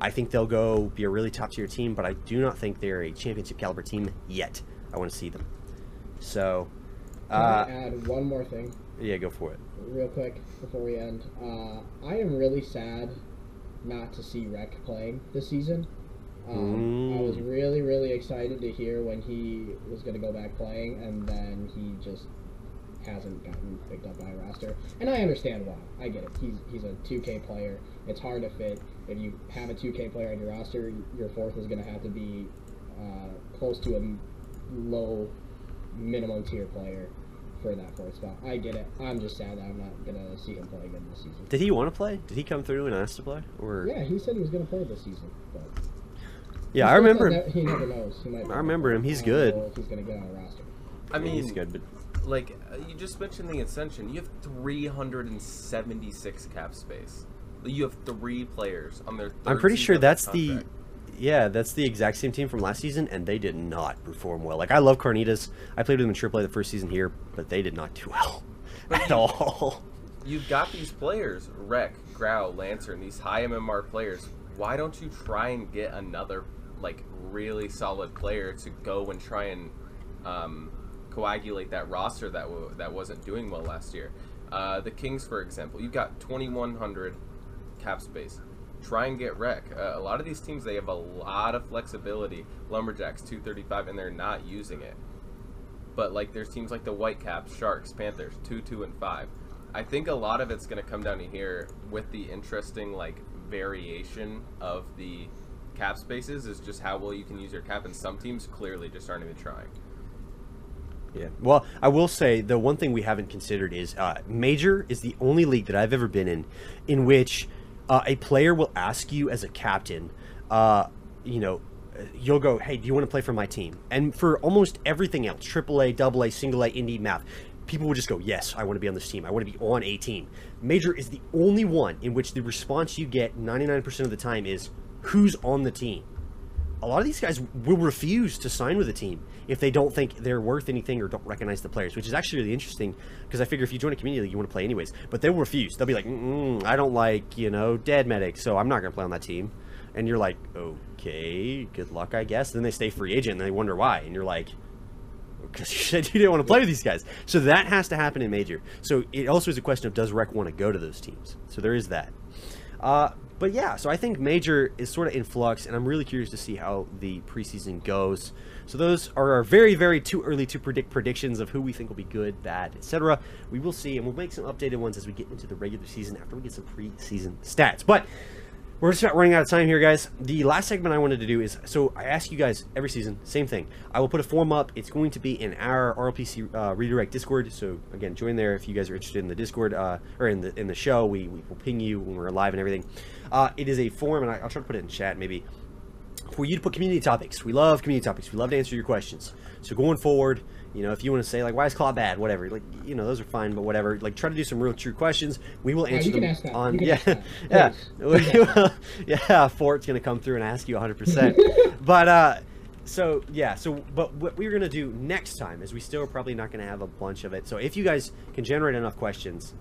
I think they'll go be a really top tier team, but I do not think they're a championship caliber team yet. I want to see them. So, Can uh, I add one more thing yeah, go for it. real quick before we end? Uh, I am really sad not to see Rec playing this season. Um, I was Mm. really, really excited to hear when he was going to go back playing, and then he just hasn't gotten picked up by a roster. And I understand why. I get it. He's he's a 2K player. It's hard to fit. If you have a 2K player on your roster, your fourth is going to have to be uh, close to a low minimum tier player for that fourth spot. I get it. I'm just sad that I'm not going to see him play again this season. Did he want to play? Did he come through and ask to play? Or Yeah, he said he was going to play this season, but yeah, I remember him. He never knows. He might. I remember him. He's good. If he's going to get on a roster. I mean, he's good, but like uh, you just mentioned the Ascension. You have 376 cap space. You have three players on their. I'm pretty sure of their that's the. contract. Yeah, that's the exact same team from last season, and they did not perform well. Like I love Carnitas. I played with them in AAA the first season here, but they did not do well at all. You've got these players, Wreck, Growl, Lancer, and these high MMR players. Why don't you try and get another like really solid player to go and try and um, coagulate that roster that w- that wasn't doing well last year? Uh, the Kings, for example, you've got 2100 cap space. Try and get Wreck. Uh, a lot of these teams they have a lot of flexibility. Lumberjacks 235, and they're not using it. But like there's teams like the Whitecaps, Sharks, Panthers, two, two, and five. I think a lot of it's going to come down to here with the interesting like variation of the cap spaces is just how well you can use your cap, and some teams clearly just aren't even trying. Yeah. Well, I will say the one thing we haven't considered is uh, Major is the only league that I've ever been in in which uh, a player will ask you as a captain, uh, you know, you'll go, hey, do you want to play for my team? And for almost everything else, AAA, AA, single A, indie, math, people will just go, yes, I want to be on this team. I want to be on a team. Major is the only one in which the response you get 99% of the time is, who's on the team? A lot of these guys will refuse to sign with a team if they don't think they're worth anything or don't recognize the players, which is actually really interesting because I figure if you join a community league, you want to play anyways. But they'll refuse. They'll be like, I don't like, you know, dead medic, so I'm not going to play on that team. And you're like, okay, good luck, I guess. then they stay free agent and they wonder why. And you're like, because you said you didn't want to play with these guys. So that has to happen in major. So it also is a question of does Rec want to go to those teams? So there is that. Uh, but yeah, so I think major is sort of in flux, and I'm really curious to see how the preseason goes. So those are our very, very too early to predict predictions of who we think will be good, bad, etc. We will see, and we'll make some updated ones as we get into the regular season after we get some preseason stats. But we're just about running out of time here, guys. The last segment I wanted to do is so I ask you guys every season, same thing. I will put a form up. It's going to be in our RLPC uh, redirect Discord. So again, join there if you guys are interested in the Discord uh, or in the in the show. We, we will ping you when we're live and everything. Uh, it is a form, and I, I'll try to put it in chat maybe for you to put community topics. We love community topics. We love to answer your questions. So going forward, you know, if you want to say like, why is Claw bad? Whatever, like, you know, those are fine, but whatever. Like, try to do some real true questions. We will answer can them on. Yeah, yeah, Please. Yeah. Fort's gonna come through and ask you 100. percent But uh, so yeah, so but what we're gonna do next time is we still are probably not gonna have a bunch of it. So if you guys can generate enough questions,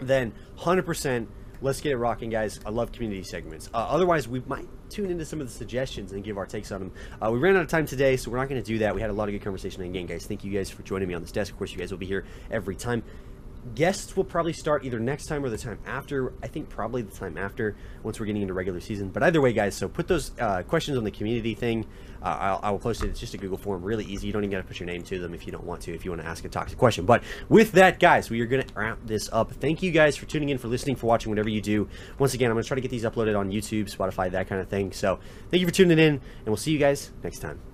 then 100% let's get it rocking guys. I love community segments. Uh, otherwise we might tune into some of the suggestions and give our takes on them uh, we ran out of time today so we're not going to do that. We had a lot of good conversation and again guys. Thank you guys for joining me on this desk. Of course you guys will be here every time guests will probably start either next time or the time after. I think probably the time after once we're getting into regular season. But either way guys so put those uh, questions on the community thing. Uh, I'll, I will post it. It's just a google form. Really easy. You don't even got to put your name to them if you don't want to if you want to ask a toxic question. But with that guys we are going to wrap this up. Thank you guys for tuning in for listening for watching whatever you do. Once again i'm going to try to get these uploaded on youtube spotify that kind of thing. So thank you for tuning in and we'll see you guys next time